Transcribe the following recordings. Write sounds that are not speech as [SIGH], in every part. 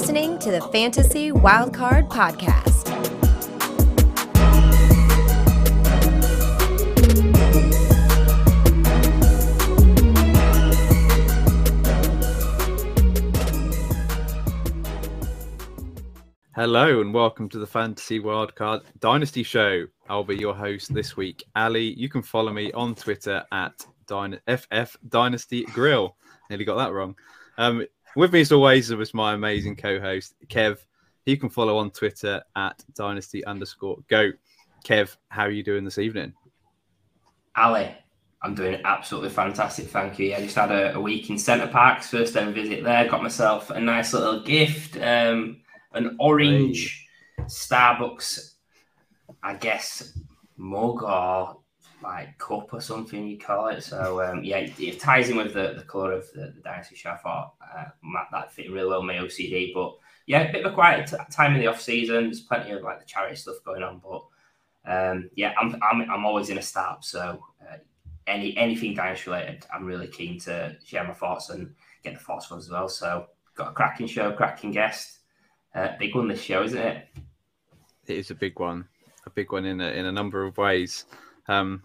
Listening to the Fantasy Wildcard Podcast. Hello and welcome to the Fantasy Wildcard Dynasty Show. I'll be your host this week, Ali. You can follow me on Twitter at FF Dynasty Grill. Nearly got that wrong. Um, with me, as always, was my amazing co-host Kev. You can follow on Twitter at Dynasty underscore Goat. Kev, how are you doing this evening? Ali, I'm doing absolutely fantastic. Thank you. I just had a, a week in Center Parcs, first ever visit there. Got myself a nice little gift. Um, an orange hey. Starbucks, I guess, mug or like cup or something you call it. So um, yeah, it, it, ties in with the, the colour of the, the dynasty show. I thought uh, that fit really well with my OCD. But yeah, a bit of a quiet t- time in the off season. There's plenty of like the charity stuff going on, but um, yeah, I'm, I'm I'm always in a startup. So uh, any anything dynasty related, I'm really keen to share my thoughts and get the thoughts from as well. So got a cracking show, cracking guest. Uh, big one this show, isn't it? It is a big one, a big one in a, in a number of ways. Um,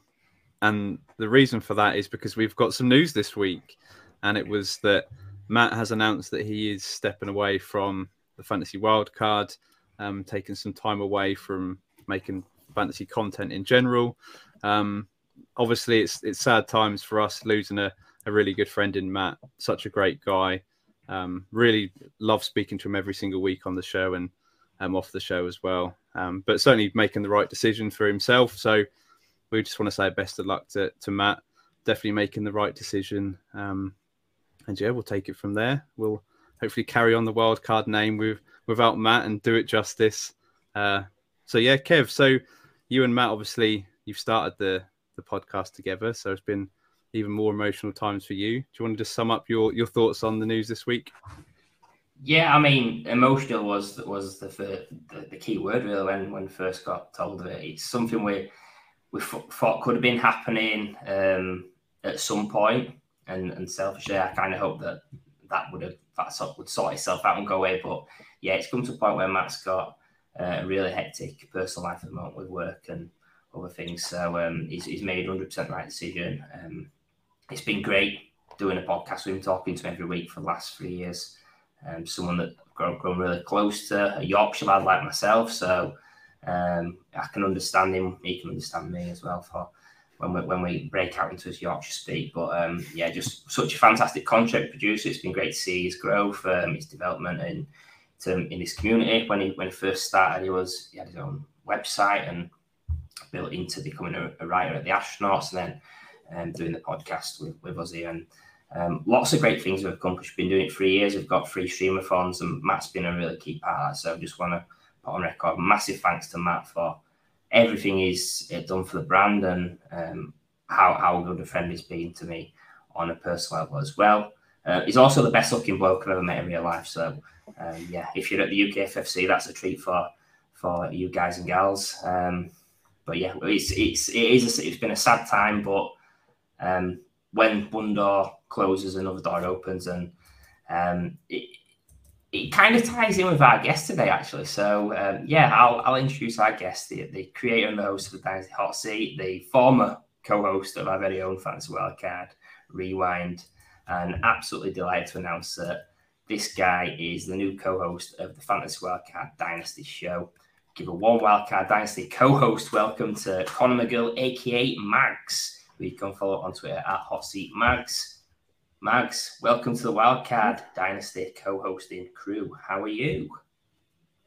and the reason for that is because we've got some news this week, and it was that Matt has announced that he is stepping away from the fantasy wildcard, um, taking some time away from making fantasy content in general. Um, obviously, it's it's sad times for us losing a, a really good friend in Matt, such a great guy. Um, really love speaking to him every single week on the show and um, off the show as well. Um, but certainly making the right decision for himself. So we just want to say best of luck to, to Matt. Definitely making the right decision. Um, and yeah, we'll take it from there. We'll hopefully carry on the wild card name with without Matt and do it justice. Uh, so yeah, Kev. So you and Matt, obviously, you've started the the podcast together. So it's been even more emotional times for you. Do you want to just sum up your your thoughts on the news this week? Yeah, I mean, emotional was was the the, the key word really when when first got told of it. It's something we we thought could have been happening um, at some point, and and selfishly, I kind of hope that that would have that sort would sort itself out and go away. But yeah, it's come to a point where Matt's got uh, a really hectic personal life at the moment with work and other things. So um, he's, he's made 100% right decision. Um, it's been great doing a podcast with him, talking to him every week for the last three years. Um, someone that grown, grown really close to a Yorkshire lad like myself, so um, I can understand him. He can understand me as well for when we when we break out into his Yorkshire speak. But um, yeah, just such a fantastic contract producer. It's been great to see his growth, um, his development, and in his community. When he when he first started, he was he had his own website and built into becoming a, a writer at the Astronauts, and then um, doing the podcast with, with us here. And um, lots of great things we've accomplished. We've Been doing it for years. We've got free streamathons, and Matt's been a really key part. So I just want to put on record massive thanks to Matt for everything he's uh, done for the brand and um, how, how good a friend he's been to me on a personal level as well. Uh, he's also the best looking bloke I've ever met in real life. So, um, yeah, if you're at the UKFFC, that's a treat for for you guys and gals. Um, but yeah, it's it's it is a, it's been a sad time, but um, when one door closes, another door opens, and um, it kind of ties in with our guest today, actually. So, um, yeah, I'll, I'll introduce our guest, the, the creator and the host of the Dynasty Hot Seat, the former co-host of our very own Fantasy Wildcard Rewind, and absolutely delighted to announce that this guy is the new co-host of the Fantasy Wildcard Dynasty Show. Give a warm Wildcard Dynasty co-host welcome to Conor McGill, aka Mags We can follow on Twitter at Hot Seat Mags. Mags, welcome to the Wildcard Dynasty co-hosting crew. How are you?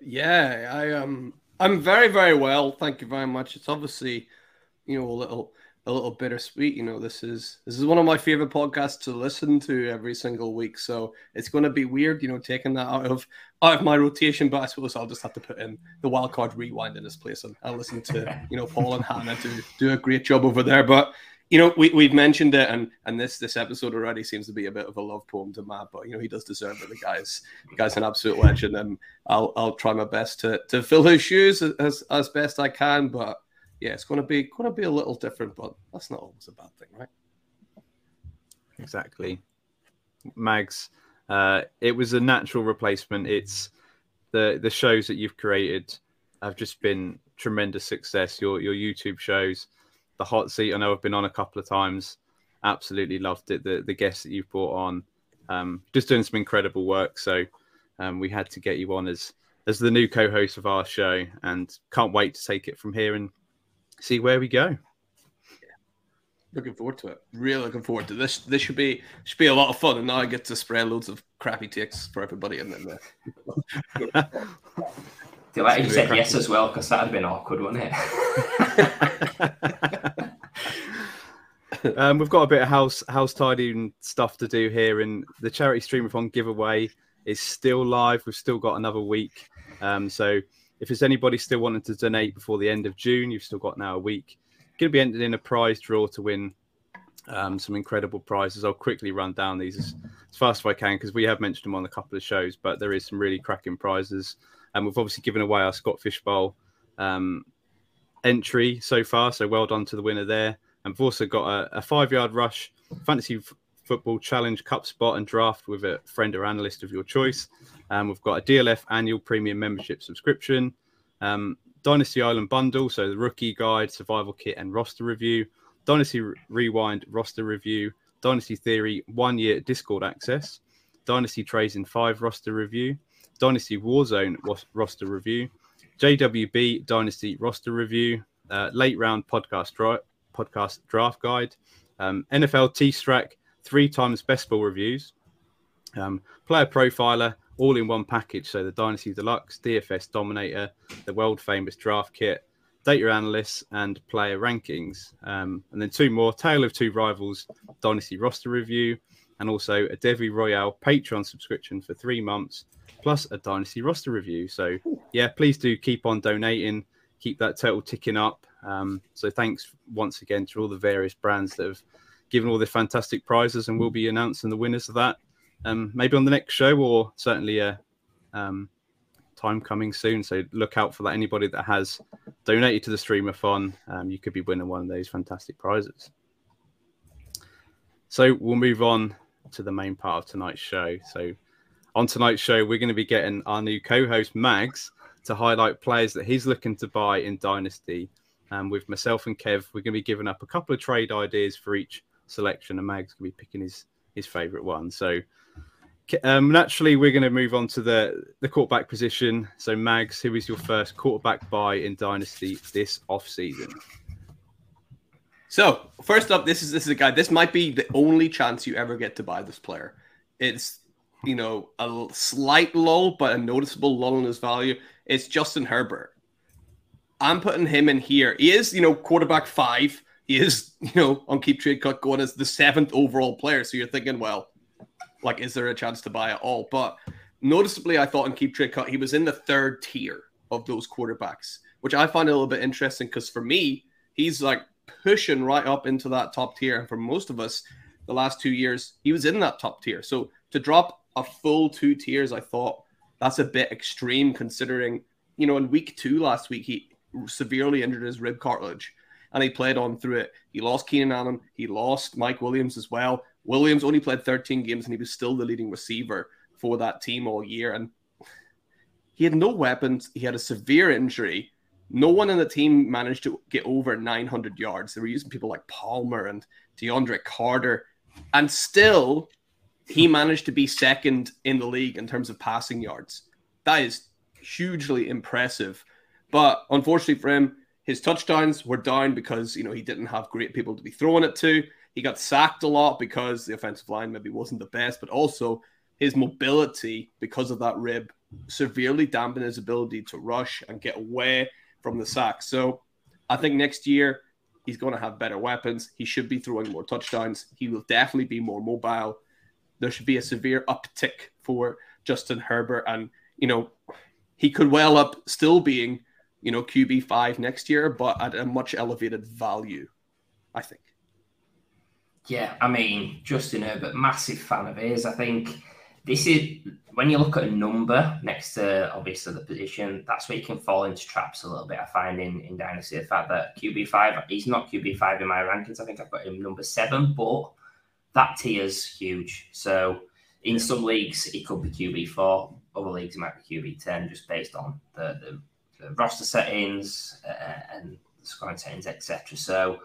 Yeah, I am. Um, I'm very, very well. Thank you very much. It's obviously, you know, a little a little bittersweet. You know, this is this is one of my favorite podcasts to listen to every single week. So it's going to be weird, you know, taking that out of out of my rotation. But I suppose I'll just have to put in the wildcard rewind in this place and I'll listen to [LAUGHS] you know Paul and Hannah do do a great job over there. But you know, we, we've mentioned it, and and this this episode already seems to be a bit of a love poem to Matt, but you know, he does deserve it. The guy's the guy's an absolute legend, and I'll I'll try my best to to fill his shoes as as best I can. But yeah, it's gonna be gonna be a little different, but that's not always a bad thing, right? Exactly, Mags. Uh, it was a natural replacement. It's the the shows that you've created have just been tremendous success. Your your YouTube shows, the hot seat. I know I've been on a couple of times. Absolutely loved it. The the guests that you've brought on, um, just doing some incredible work. So um, we had to get you on as as the new co-host of our show, and can't wait to take it from here and see where we go. Looking forward to it. Really looking forward to this. This should be should be a lot of fun, and now I get to spread loads of crappy takes for everybody. And then uh, Delighted you said yes as well, because that'd have been awkward, wouldn't it? [LAUGHS] [LAUGHS] um, we've got a bit of house house tidying stuff to do here, and the charity streamathon giveaway is still live. We've still got another week, um, so if there's anybody still wanting to donate before the end of June, you've still got now a week going to be entered in a prize draw to win um, some incredible prizes. I'll quickly run down these as, as fast as I can because we have mentioned them on a couple of shows, but there is some really cracking prizes. And we've obviously given away our Scott Fish Bowl um, entry so far, so well done to the winner there. And we've also got a, a five yard rush fantasy f- football challenge cup spot and draft with a friend or analyst of your choice. Um, we've got a DLF annual premium membership subscription. Um, Dynasty Island bundle, so the rookie guide, survival kit, and roster review. Dynasty Rewind roster review. Dynasty Theory one year Discord access. Dynasty Trays in five roster review. Dynasty Warzone roster review. JWB Dynasty roster review. Uh, late round podcast dra- podcast draft guide. Um, NFL T Strack three times best ball reviews. Um, player profiler all in one package. So the Dynasty Deluxe, DFS Dominator, the world famous draft kit, data analysts, and player rankings. Um, and then two more Tale of Two Rivals, Dynasty roster review, and also a Devy Royale Patreon subscription for three months, plus a Dynasty roster review. So, yeah, please do keep on donating, keep that total ticking up. Um, so, thanks once again to all the various brands that have given all the fantastic prizes, and we'll be announcing the winners of that um, maybe on the next show or certainly a um, time coming soon. So look out for that. Anybody that has donated to the streamathon, um, you could be winning one of those fantastic prizes. So we'll move on to the main part of tonight's show. So on tonight's show, we're going to be getting our new co-host Mags to highlight players that he's looking to buy in Dynasty. And with myself and Kev, we're going to be giving up a couple of trade ideas for each selection, and Mags going to be picking his his favorite one. So um, naturally, we're going to move on to the the quarterback position. So, Mags, who is your first quarterback buy in Dynasty this off season? So, first up, this is this is a guy. This might be the only chance you ever get to buy this player. It's you know a slight lull, but a noticeable lull in his value. It's Justin Herbert. I'm putting him in here. He is, you know, quarterback five. He is, [LAUGHS] you know, on keep trade cut going as the seventh overall player. So you're thinking, well, like, is there a chance to buy at all? But noticeably, I thought in Keep Trade Cut, he was in the third tier of those quarterbacks, which I find a little bit interesting because for me, he's like pushing right up into that top tier. And for most of us, the last two years, he was in that top tier. So to drop a full two tiers, I thought that's a bit extreme considering, you know, in week two last week, he severely injured his rib cartilage and he played on through it. He lost Keenan Allen, he lost Mike Williams as well. Williams only played 13 games and he was still the leading receiver for that team all year. And he had no weapons. He had a severe injury. No one in the team managed to get over 900 yards. They were using people like Palmer and DeAndre Carter. And still, he [LAUGHS] managed to be second in the league in terms of passing yards. That is hugely impressive. But unfortunately for him, his touchdowns were down because you know he didn't have great people to be throwing it to. He got sacked a lot because the offensive line maybe wasn't the best, but also his mobility because of that rib severely dampened his ability to rush and get away from the sack. So I think next year he's going to have better weapons. He should be throwing more touchdowns. He will definitely be more mobile. There should be a severe uptick for Justin Herbert, and you know he could well up still being you know QB five next year, but at a much elevated value. I think. Yeah, I mean, Justin Herbert, massive fan of his. I think this is when you look at a number next to obviously the position, that's where you can fall into traps a little bit. I find in, in Dynasty the fact that QB5, he's not QB5 in my rankings. I think I've got him number seven, but that tier's huge. So in some leagues, he could be QB four. Other leagues, he might be QB ten, just based on the, the, the roster settings uh, and the scoring settings, etc. So,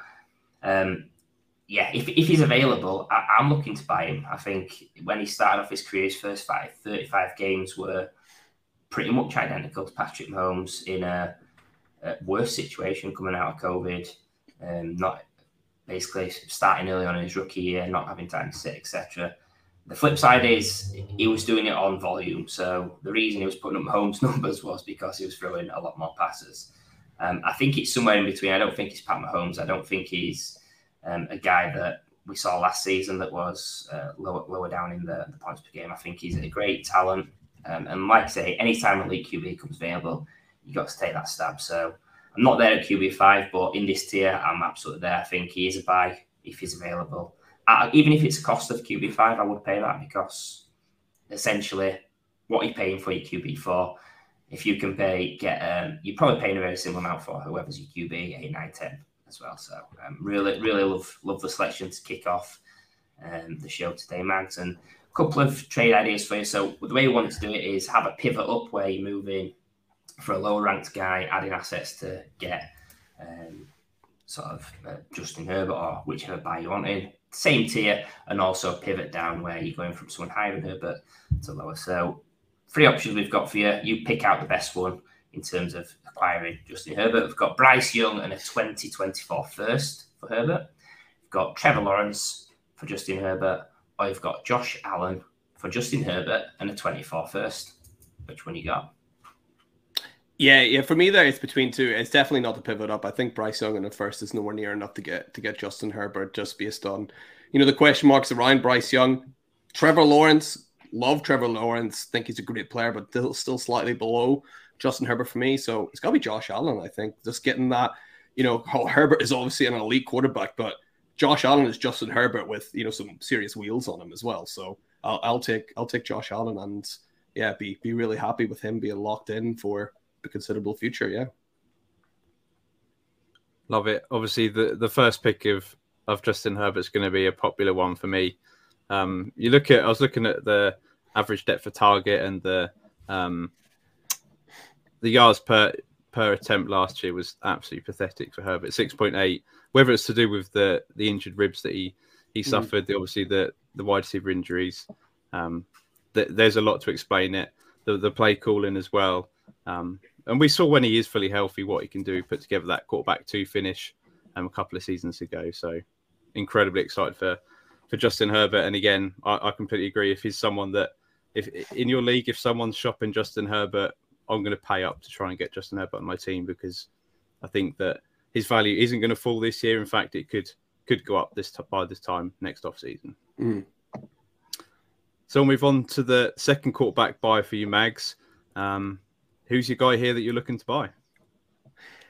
um, yeah, if, if he's available, I, am looking to buy him. I think when he started off his career, his first five, 35 games were pretty much identical to Patrick Mahomes in a, a worse situation coming out of COVID. Um, not basically starting early on in his rookie year, not having time to sit, etc. The flip side is he was doing it on volume. So the reason he was putting up Mahomes [LAUGHS] numbers was because he was throwing a lot more passes. Um, I think it's somewhere in between. I don't think he's Pat Mahomes. I don't think he's um, a guy that we saw last season that was uh, lower, lower down in the, the, points per game. I think he's a great talent. Um, and like I say, anytime a league QB comes available, you got to take that stab. So I'm not there at QB5, but in this tier, I'm absolutely there. I think he is a buy if he's available. Uh, even if it's a cost of QB5, I would pay that because essentially what you're paying for your QB4, if you can pay, get, um, you're probably paying a very similar amount for whoever's your QB, 8, 9, 10 as well. So um, really, really love love the selection to kick off um, the show today, Mags. And a couple of trade ideas for you. So the way you want to do it is have a pivot up where you move in for a lower ranked guy, adding assets to get um, sort of uh, Justin Herbert or whichever buy you want in. Same tier, and also pivot down where you're going from someone higher than Herbert to lower. So three options we've got for you. You pick out the best one in terms of acquiring Justin Herbert. We've got Bryce Young and a 2024 first for Herbert. We've got Trevor Lawrence for Justin Herbert, or you've got Josh Allen for Justin Herbert and a 24 first. Which one you got? Yeah, yeah. For me, there it's between two. It's definitely not the pivot up. I think Bryce Young in the first is nowhere near enough to get to get Justin Herbert just based on, you know, the question marks around Bryce Young, Trevor Lawrence. Love Trevor Lawrence. Think he's a great player, but still still slightly below Justin Herbert for me. So it's got to be Josh Allen, I think. Just getting that, you know, Herbert is obviously an elite quarterback, but Josh Allen is Justin Herbert with, you know, some serious wheels on him as well. So I'll, I'll take I'll take Josh Allen and yeah, be be really happy with him being locked in for a considerable future. Yeah. Love it. Obviously, the, the first pick of of Justin Herbert's going to be a popular one for me. Um, you look at I was looking at the average depth for target and the um, the yards per per attempt last year was absolutely pathetic for Herbert. Six point eight. Whether it's to do with the the injured ribs that he he mm. suffered, the, obviously the the wide receiver injuries. Um, th- there's a lot to explain it. The the play calling as well. Um, and we saw when he is fully healthy what he can do. Put together that quarterback two finish um, a couple of seasons ago. So incredibly excited for for Justin Herbert. And again, I, I completely agree. If he's someone that if in your league, if someone's shopping Justin Herbert I'm going to pay up to try and get Justin Herbert on my team because I think that his value isn't going to fall this year. In fact, it could could go up this t- by this time next off season. Mm. So we'll move on to the second quarterback buy for you, Mags. Um, who's your guy here that you're looking to buy?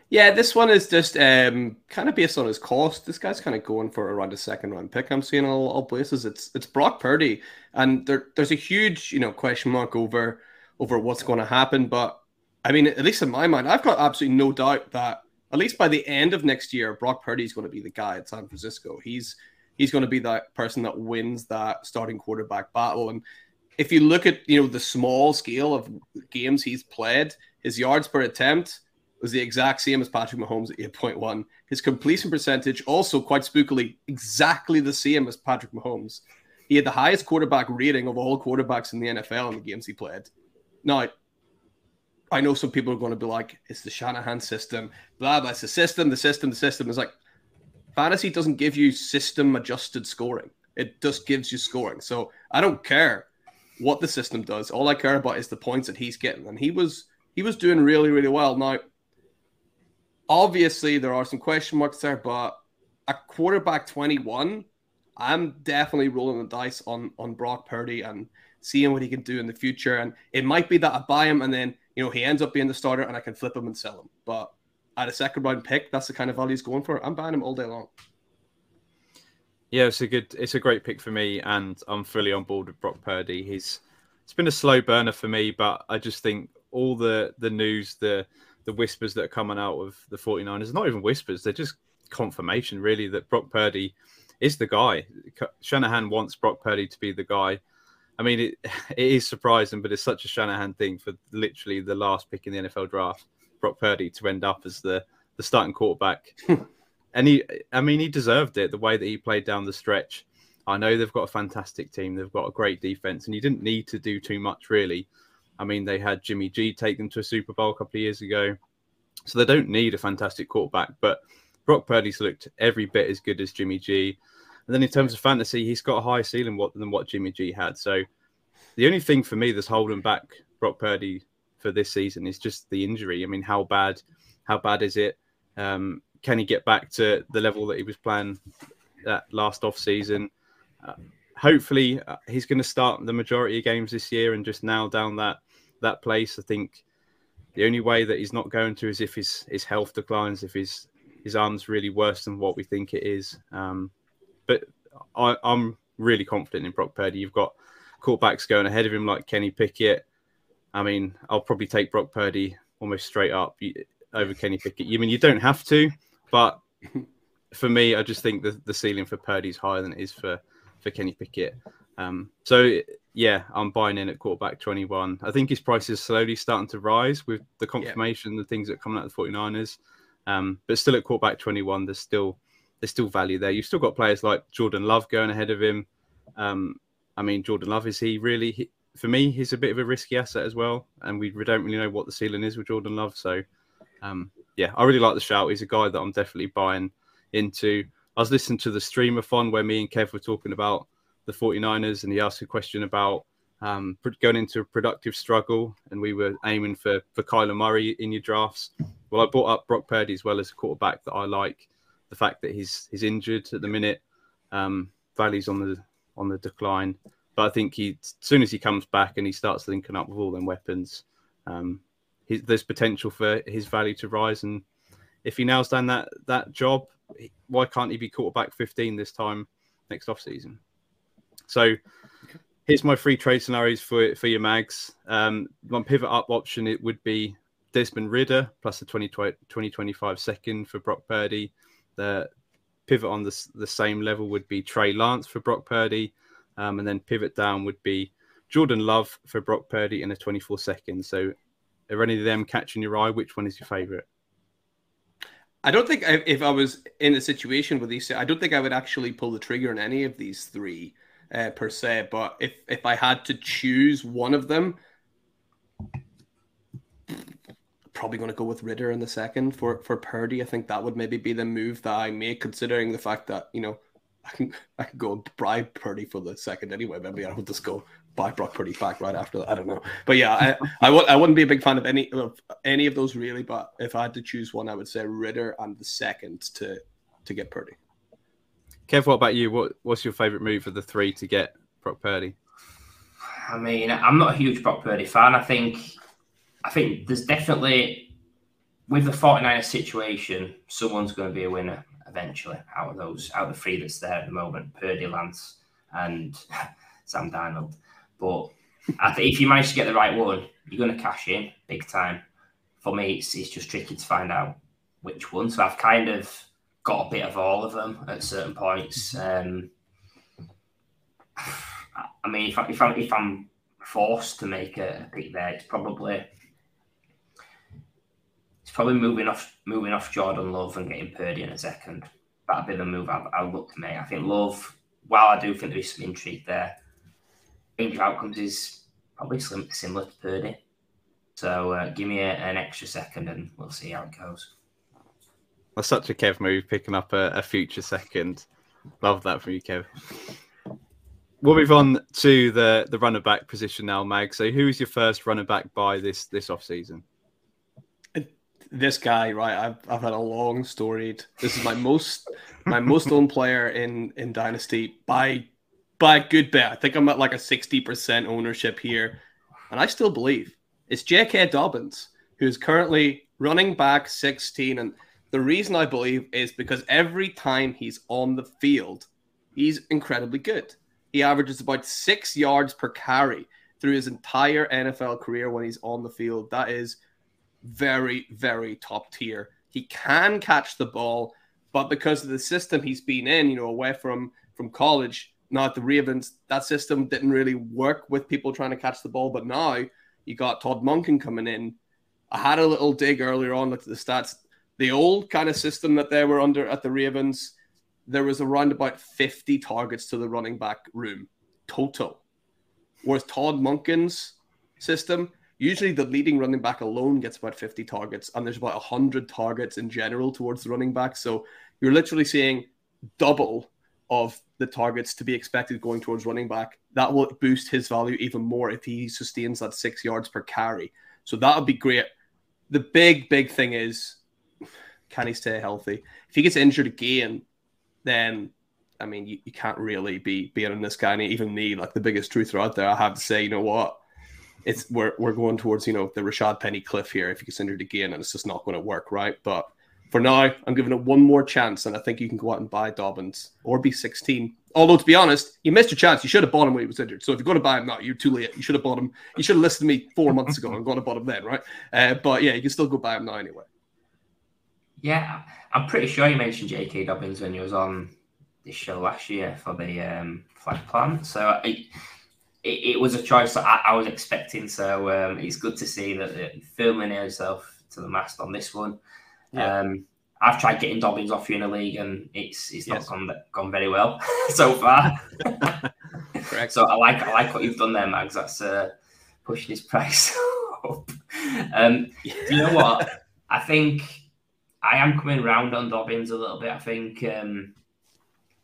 Yeah, this one is just um, kind of based on his cost. This guy's kind of going for around a second round pick. I'm seeing all, all places. It's it's Brock Purdy, and there, there's a huge you know question mark over over what's going to happen. But I mean, at least in my mind, I've got absolutely no doubt that at least by the end of next year, Brock Purdy is going to be the guy at San Francisco. He's he's going to be that person that wins that starting quarterback battle. And if you look at you know the small scale of games he's played, his yards per attempt was the exact same as Patrick Mahomes at 8.1. His completion percentage also quite spookily exactly the same as Patrick Mahomes. He had the highest quarterback rating of all quarterbacks in the NFL in the games he played. Now, I know some people are going to be like, it's the Shanahan system, blah, blah, it's the system, the system, the system. It's like fantasy doesn't give you system adjusted scoring, it just gives you scoring. So I don't care what the system does. All I care about is the points that he's getting. And he was he was doing really, really well. Now, obviously there are some question marks there, but a quarterback 21, I'm definitely rolling the dice on on Brock Purdy and seeing what he can do in the future. And it might be that I buy him and then, you know, he ends up being the starter and I can flip him and sell him. But at a second round pick, that's the kind of value he's going for. I'm buying him all day long. Yeah, it's a good, it's a great pick for me, and I'm fully on board with Brock Purdy. He's, it's been a slow burner for me, but I just think all the the news, the the whispers that are coming out of the 49ers, not even whispers, they're just confirmation, really, that Brock Purdy is the guy. Shanahan wants Brock Purdy to be the guy. I mean, it, [SIGHS] it is surprising, but it's such a Shanahan thing for literally the last pick in the NFL draft, Brock Purdy, to end up as the the starting quarterback. [LAUGHS] and he, I mean, he deserved it the way that he played down the stretch. I know they've got a fantastic team, they've got a great defense, and you didn't need to do too much really. I mean, they had Jimmy G take them to a Super Bowl a couple of years ago, so they don't need a fantastic quarterback. But Brock Purdy's looked every bit as good as Jimmy G. And then in terms of fantasy, he's got a higher ceiling than what Jimmy G had. So the only thing for me that's holding back Brock Purdy for this season is just the injury. I mean, how bad, how bad is it? Um, can he get back to the level that he was playing that last off season? Uh, hopefully, uh, he's going to start the majority of games this year and just nail down that that place. I think the only way that he's not going to is if his his health declines, if his his arm's really worse than what we think it is. Um, but I, am really confident in Brock Purdy. You've got quarterbacks going ahead of him like Kenny Pickett. I mean, I'll probably take Brock Purdy almost straight up over Kenny Pickett. You I mean you don't have to, but for me, I just think the, the ceiling for Purdy is higher than it is for for Kenny Pickett. Um, so yeah, I'm buying in at quarterback 21. I think his price is slowly starting to rise with the confirmation, yeah. the things that are coming out of the 49ers. Um, but still at quarterback 21, there's still there's still value there. You've still got players like Jordan Love going ahead of him. Um, I mean, Jordan Love is he really? He, for me, he's a bit of a risky asset as well, and we don't really know what the ceiling is with Jordan Love. So, um, yeah, I really like the shout. He's a guy that I'm definitely buying into. I was listening to the streamathon where me and Kev were talking about the 49ers, and he asked a question about um, going into a productive struggle, and we were aiming for for Kyler Murray in your drafts. Well, I brought up Brock Purdy as well as a quarterback that I like. The fact that he's he's injured at the minute, um, values on the on the decline. But I think he, as soon as he comes back and he starts linking up with all them weapons, um, he, there's potential for his value to rise. And if he nails down that that job, why can't he be quarterback 15 this time next off season? So here's my free trade scenarios for for your mags. Um, my pivot up option it would be Desmond Ridder plus the 20, 2025 second for Brock Purdy. The pivot on the, the same level would be Trey Lance for Brock Purdy. Um, and then pivot down would be Jordan Love for Brock Purdy in a 24 second. So are any of them catching your eye? Which one is your favorite? I don't think I, if I was in a situation with these, I don't think I would actually pull the trigger on any of these three uh, per se. But if if I had to choose one of them, probably going to go with Ridder in the second for for Purdy. I think that would maybe be the move that I make, considering the fact that you know I can I can go and bribe Purdy for the second anyway. Maybe I would just go buy Brock Purdy back right after that. I don't know, but yeah, I I, w- I wouldn't be a big fan of any of any of those really. But if I had to choose one, I would say Ridder and the second to to get Purdy. Kev, what about you? What what's your favorite move of the three to get Brock Purdy? I mean, I'm not a huge Brock Purdy fan. I think I think there's definitely with the 49ers situation, someone's going to be a winner eventually out of those, out of the three that's there at the moment, Purdy, Lance, and [LAUGHS] Sam Darnold. But I think if you manage to get the right one, you're going to cash in big time. For me, it's, it's just tricky to find out which one. So I've kind of got a bit of all of them at certain points. Um, [SIGHS] I mean, if, I, if, I, if I'm forced to make a pick there, it's probably it's probably moving off moving off Jordan Love and getting Purdy in a second. That'd be the move I, I look to make. I think Love, while I do think there is some intrigue there, range of outcomes is probably similar to Purdy. So uh, give me a, an extra second and we'll see how it goes. That's such a Kev move, picking up a, a future second. Love that from you, Kev. We'll move on to the the runner back position now, Mag. So, who is your first runner back by this this off season? This guy, right? I've, I've had a long storied. This is my most my most owned player in in Dynasty by by good bit. I think I'm at like a sixty percent ownership here, and I still believe it's J.K. Dobbins who is currently running back sixteen. And the reason I believe is because every time he's on the field, he's incredibly good. He averages about six yards per carry through his entire NFL career when he's on the field. That is very, very top tier. He can catch the ball, but because of the system he's been in, you know, away from from college, now at the Ravens, that system didn't really work with people trying to catch the ball. But now you got Todd Monken coming in. I had a little dig earlier on, looked at the stats. The old kind of system that they were under at the Ravens, there was around about 50 targets to the running back room total. Whereas Todd Monken's system, usually the leading running back alone gets about 50 targets, and there's about 100 targets in general towards the running back. So you're literally seeing double of the targets to be expected going towards running back. That will boost his value even more if he sustains that six yards per carry. So that would be great. The big, big thing is can he stay healthy? If he gets injured again, then I mean, you, you can't really be in this guy. And even me, like the biggest truther out there, I have to say, you know what? It's we're we're going towards you know the Rashad Penny cliff here if he gets injured again, and it's just not going to work, right? But for now, I'm giving it one more chance, and I think you can go out and buy Dobbins or be 16. Although to be honest, you missed your chance. You should have bought him when he was injured. So if you're going to buy him now, you're too late. You should have bought him. You should have listened to me four months ago and gone and bought him then, right? Uh, but yeah, you can still go buy him now anyway. Yeah, I'm pretty sure you mentioned J.K. Dobbins when you was on this show last year for the um, flag plan. So it, it, it, was a choice that I, I was expecting. So um, it's good to see that filming yourself to the mast on this one. Yeah. Um, I've tried getting Dobbins off you in a league, and it's it's yes. not gone gone very well [LAUGHS] so far. Correct. So I like I like what you've done there, Mags. That's uh, pushing his price [LAUGHS] up. Um, you know what? I think I am coming round on Dobbins a little bit. I think um,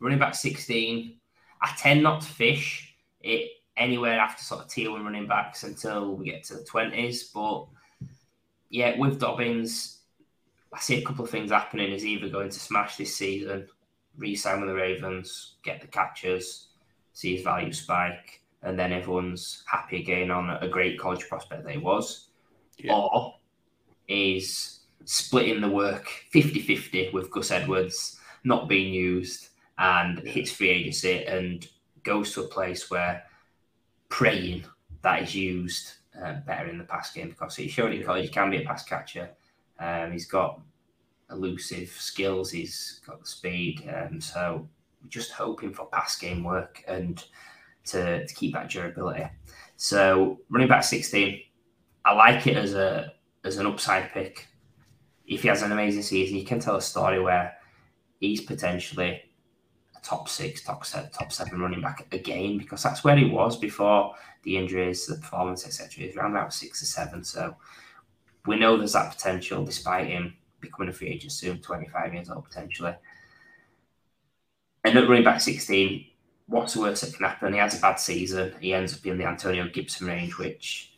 running back 16. I tend not to fish it anywhere after sort of tier one running backs until we get to the 20s. But yeah, with Dobbins, I see a couple of things happening. Is either going to smash this season, re sign with the Ravens, get the catches, see his value spike, and then everyone's happy again on a great college prospect that he was. Yeah. Or is splitting the work 50 50 with Gus Edwards, not being used, and hits free agency and goes to a place where praying that is used uh, better in the pass game because he's shown in college he can be a pass catcher. Um, he's got elusive skills. He's got the speed. Um, so just hoping for pass game work and to, to keep that durability. So running back 16, I like it as a as an upside pick. If he has an amazing season, you can tell a story where he's potentially top six, top seven, top seven running back again because that's where he was before the injuries, the performance, etc. He's around about six or seven. So we know there's that potential despite him becoming a free agent soon, 25 years old potentially. And at running back 16, what's the worst that can happen? He has a bad season. He ends up in the Antonio Gibson range, which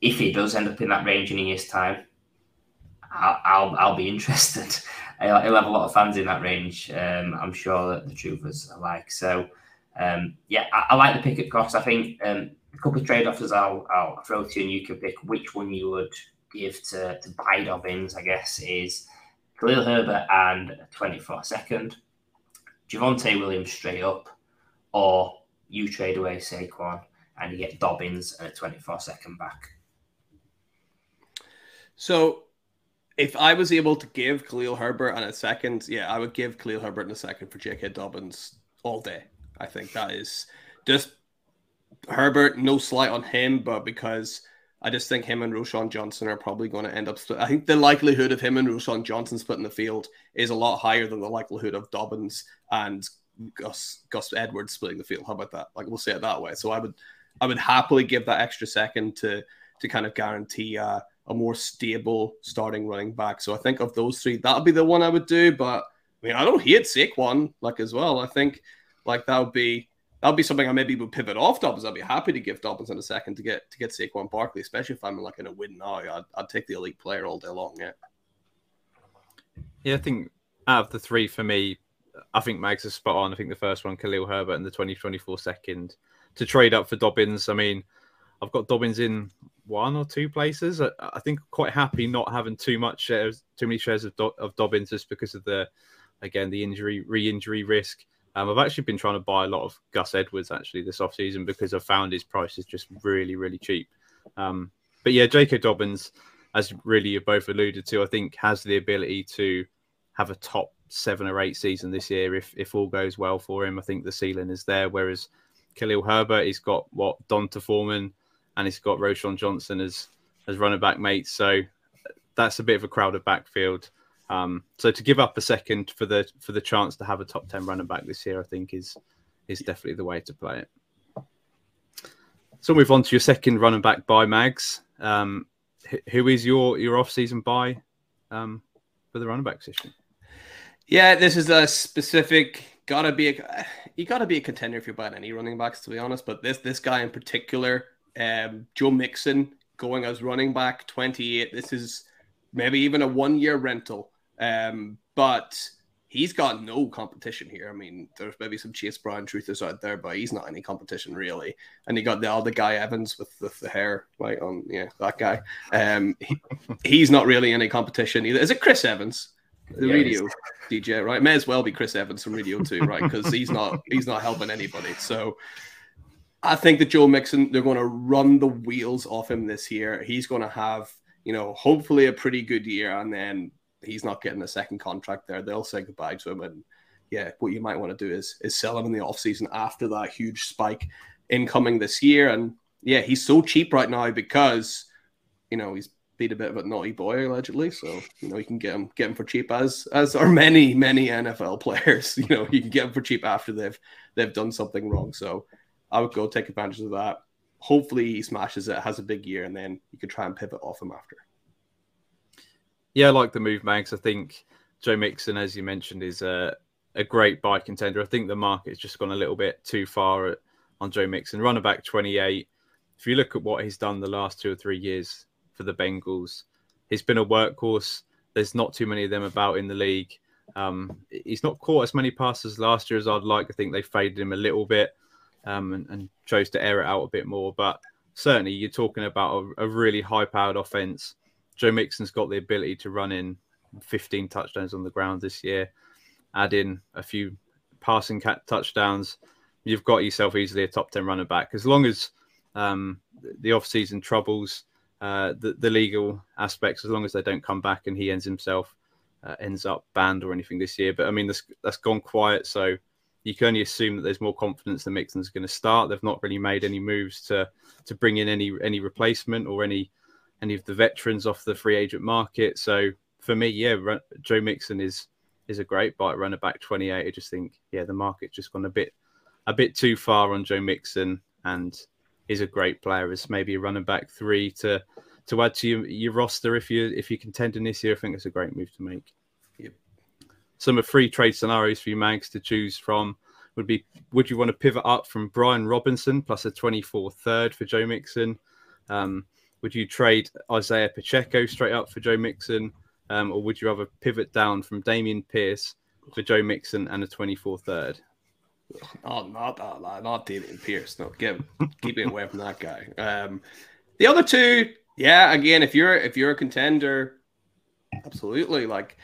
if he does end up in that range in a year's time, I'll, I'll, I'll be interested [LAUGHS] he'll, have a lot of fans in that range. Um, I'm sure that the Troopers are like. So, um, yeah, I, I, like the pick at cost. I think um, a couple of trade offers I'll, I'll throw to you and you can pick which one you would give to, to buy Dobbins, I guess, is Khalil Herbert and a 24 second, Javonte Williams straight up, or you trade away Saquon and you get Dobbins and a 24 second back. So if I was able to give Khalil Herbert and a second, yeah, I would give Khalil Herbert and a second for J.K. Dobbins all day. I think that is just Herbert, no slight on him, but because I just think him and Roschon Johnson are probably going to end up split. I think the likelihood of him and Roschon Johnson splitting the field is a lot higher than the likelihood of Dobbins and Gus Gus Edwards splitting the field. How about that? Like we'll say it that way. So I would I would happily give that extra second to to kind of guarantee uh, a more stable starting running back. So I think of those three, that would be the one I would do. But I mean, I don't hate Saquon like as well. I think like that would be that would be something I maybe would pivot off Dobbins. I'd be happy to give Dobbins in a second to get to get Saquon Barkley, especially if I'm like in a win now. I'd, I'd take the elite player all day long. Yeah. Yeah, I think out of the three for me, I think Mags is spot on. I think the first one, Khalil Herbert, and the 2024 second to trade up for Dobbins. I mean, I've got Dobbins in one or two places. I, I think quite happy not having too much shares, too many shares of, Do- of Dobbins just because of the, again, the injury, re-injury risk. Um, I've actually been trying to buy a lot of Gus Edwards actually this offseason because I've found his price is just really, really cheap. Um, but yeah, J.K. Dobbins, as really you both alluded to, I think has the ability to have a top seven or eight season this year if if all goes well for him. I think the ceiling is there. Whereas Khalil Herbert, he's got what D'Onta Foreman and he's got Roschon Johnson as as running back mates. So that's a bit of a crowded backfield. Um, so to give up a second for the for the chance to have a top ten running back this year, I think is is definitely the way to play it. So move on to your second running back by Mags. Um, who is your your off season buy um, for the running back position? Yeah, this is a specific. Gotta be a you gotta be a contender if you're buying any running backs, to be honest. But this this guy in particular, um, Joe Mixon, going as running back, 28. This is maybe even a one year rental. Um, but he's got no competition here. I mean, there's maybe some Chase Brown truthers out there, but he's not any competition really. And you got the other guy Evans with, with the hair, like on yeah, that guy. Um, he, he's not really any competition either. Is it Chris Evans? The yeah, radio DJ, right? May as well be Chris Evans from Radio Two, right? Because he's not he's not helping anybody. So I think that Joe Mixon, they're going to run the wheels off him this year. He's going to have, you know, hopefully a pretty good year, and then he's not getting a second contract there. They'll say goodbye to him, and yeah, what you might want to do is is sell him in the offseason after that huge spike incoming this year. And yeah, he's so cheap right now because you know he's beat a bit of a naughty boy allegedly, so you know you can get him get him for cheap as as are many many NFL [LAUGHS] players. You know you can get him for cheap after they've they've done something wrong. So I would go take advantage of that. Hopefully he smashes it, has a big year, and then you could try and pivot off him after. Yeah, I like the move, Mags. I think Joe Mixon, as you mentioned, is a, a great buy contender. I think the market's just gone a little bit too far at, on Joe Mixon. Running back 28. If you look at what he's done the last two or three years for the Bengals, he's been a workhorse. There's not too many of them about in the league. Um, he's not caught as many passes last year as I'd like. I think they faded him a little bit um, and, and, chose to air it out a bit more. But certainly, you're talking about a, a really high powered offense Joe Mixon's got the ability to run in 15 touchdowns on the ground this year, add in a few passing touchdowns. You've got yourself easily a top 10 running back. As long as um, the off-season troubles, uh, the, the, legal aspects, as long as they don't come back and he ends himself uh, ends up banned or anything this year. But I mean, that's, that's gone quiet. So you can only assume that there's more confidence that Mixon's going to start. They've not really made any moves to to bring in any any replacement or any any of the veterans off the free agent market. So for me, yeah, Joe Mixon is is a great buy runner back 28. I just think, yeah, the market's just gone a bit a bit too far on Joe Mixon and is a great player as maybe a running back three to to add to your, your roster if you if you contend this year. I think it's a great move to make. Some of free trade scenarios for you, Mags, to choose from would be: Would you want to pivot up from Brian Robinson plus a 24 third for Joe Mixon? Um, would you trade Isaiah Pacheco straight up for Joe Mixon, um, or would you rather pivot down from Dameon Pierce for Joe Mixon and a 24 third? Oh, not that, uh, not Dameon Pierce. No, get keep it away from that guy. Um, the other two, yeah. Again, if you're if you're a contender, absolutely. Like,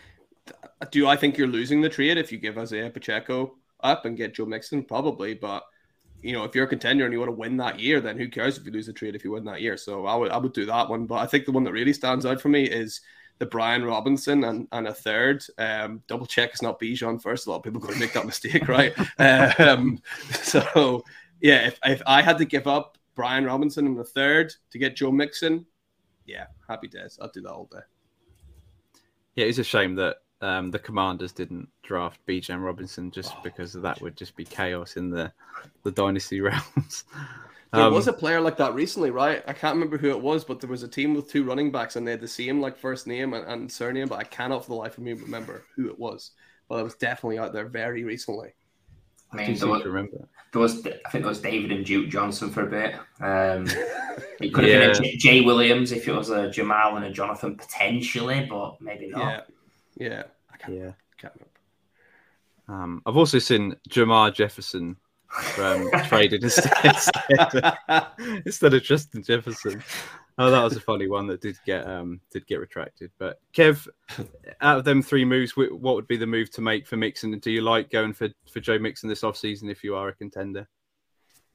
do I think you're losing the trade if you give Isaiah Pacheco up and get Joe Mixon? Probably, but you know, if you're a contender and you want to win that year, then who cares if you lose the trade if you win that year? So I would I would do that one. But I think the one that really stands out for me is the Brian Robinson and, and a third. Um, double check it's not Bijan first. A lot of people going to make that [LAUGHS] mistake, right? um, [LAUGHS] so yeah, if, if I had to give up Brian Robinson in the third to get Joe Mixon, yeah, happy days. I'd do that all day. Yeah, it's a shame that um, the Commanders didn't draft Bijan Robinson just oh, because that would just be chaos in the the dynasty [LAUGHS] rounds. There um, was a player like that recently, right? I can't remember who it was, but there was a team with two running backs and they had the same like first name and, and surname, but I cannot for the life of me remember who it was. But it was definitely out there very recently. I mean, there was, remember. there was, I think it was David and Duke Johnson for a bit. Um, [LAUGHS] it could have yeah. been a Jay Williams if it was a Jamaal and a Jonathan potentially, but maybe not. Yeah. Yeah, I can't, yeah. Can't remember. Um, I've also seen Jermar Jefferson um, [LAUGHS] traded instead, [LAUGHS] instead of Justin Jefferson. Oh, that was a funny one that did get um, did get retracted. But Kev, out of them three moves, what would be the move to make for Mixon? Do you like going for, for Joe Mixon this offseason if you are a contender?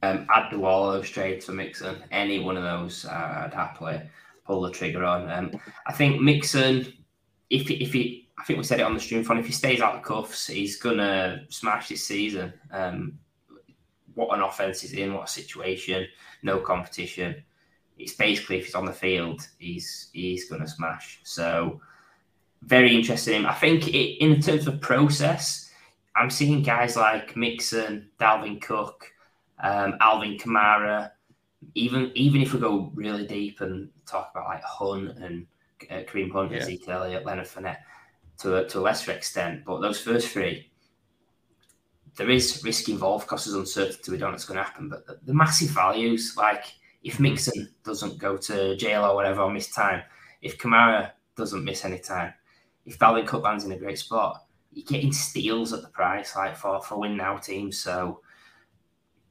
Um, I'd do all of those trades for Mixon. Any one of those, uh, I'd happily pull the trigger on. Um, I think Mixon, if if he I think we said it on the stream front. If he stays out the cuffs, he's gonna smash this season. Um, what an offense he's in, what a situation, no competition. It's basically if he's on the field, he's he's gonna smash. So very interesting. I think it, in terms of process, I'm seeing guys like Mixon, Dalvin Cook, um, Alvin Kamara. Even even if we go really deep and talk about like Hunt and uh, Kareem Hunt, yeah. Ezekiel Elliott, Leonard Fournette to a, to a lesser extent, but those first three, there is risk involved because there's uncertainty. We don't know what's going to happen, but the, the massive values, like if Mixon doesn't go to jail or whatever or miss time, if Kamara doesn't miss any time, if Dalvin Cook lands in a great spot, you're getting steals at the price, like for for win now teams. So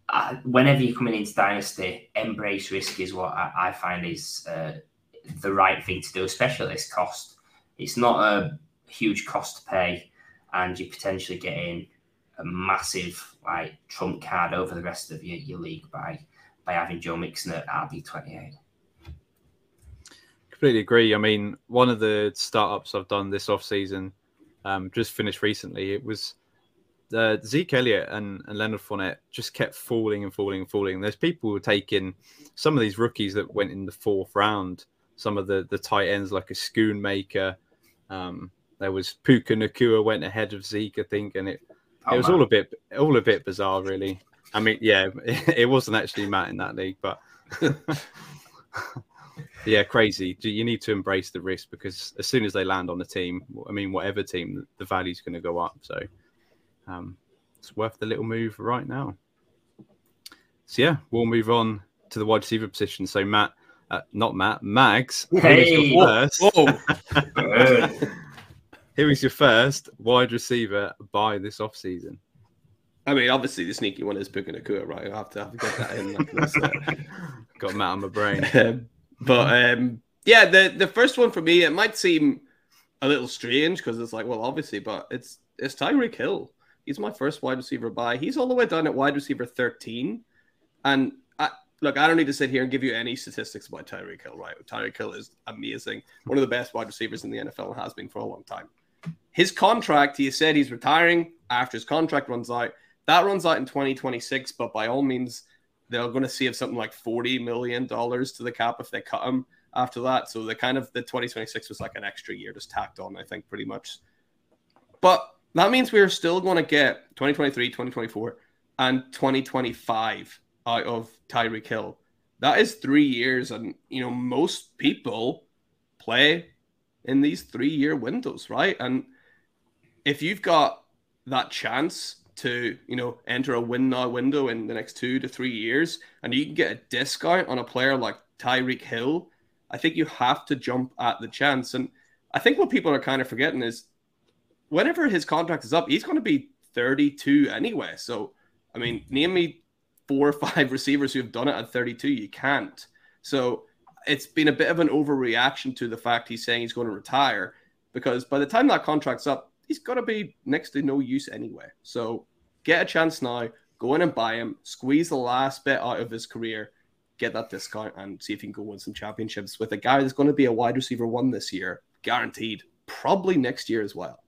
uh, whenever you're coming into dynasty, embrace risk is what I, I find is uh, the right thing to do, especially at this cost. It's not a huge cost to pay, and you're potentially getting a massive like trump card over the rest of your, your league by by having Joe Mixon at RB twenty eight. Completely agree. I mean, one of the startups I've done this off season, um, just finished recently. It was uh, Zeke Elliott and, and Leonard Fournette just kept falling and falling and falling. There's people who are taking some of these rookies that went in the fourth round, some of the the tight ends like a Schoonmaker. Um, there was Puka Nacua went ahead of Zeke, I think, and it oh, it was man. all a bit all a bit bizarre, really. I mean, yeah, [LAUGHS] it wasn't actually Matt in that league, but [LAUGHS] yeah, crazy. You need to embrace the risk because as soon as they land on the team, I mean, whatever team, the value's going to go up. So um, it's worth the little move right now. So yeah, we'll move on to the wide receiver position. So Matt, uh, not Matt, Mags. Hey, first. Whoa. [LAUGHS] Who is your first wide receiver by this off season? I mean, obviously the sneaky one is Puka Nacua, right? I have to have to get that in. Like [LAUGHS] Got Matt on my brain. [LAUGHS] Um, but um, yeah, the the first one for me, it might seem a little strange because it's like, well, obviously, but it's it's Tyreek Hill. He's my first wide receiver by. He's all the way down at wide receiver 13. And I, look, I don't need to sit here and give you any statistics about Tyreek Hill, right? Tyreek Hill is amazing. One of the best wide receivers in the NFL and has been for a long time. His contract, he said he's retiring after his contract runs out. That runs out in 2026, but by all means, they're going to save something like $40 million to the cap if they cut him after that. So the kind of the 2026 was like an extra year just tacked on, I think, pretty much. But that means we're still going to get 2023, 2024, and 2025 out of Tyreek Hill. That is three years, and you know most people play in these three-year windows, right? And if you've got that chance to you know enter a win now window in the next two to three years, and you can get a discount on a player like Tyreek Hill, I think you have to jump at the chance. And I think what people are kind of forgetting is whenever his contract is up, he's going to be 32 anyway. So I mean, name me four or five [LAUGHS] receivers who have done it at 32. You can't. So it's been a bit of an overreaction to the fact he's saying he's going to retire because by the time that contract's up, he's got to be next to no use anyway. So get a chance now, go in and buy him, squeeze the last bit out of his career, get that discount, and see if you can go win some championships with a guy that's going to be a wide receiver one this year, guaranteed. Probably next year as well.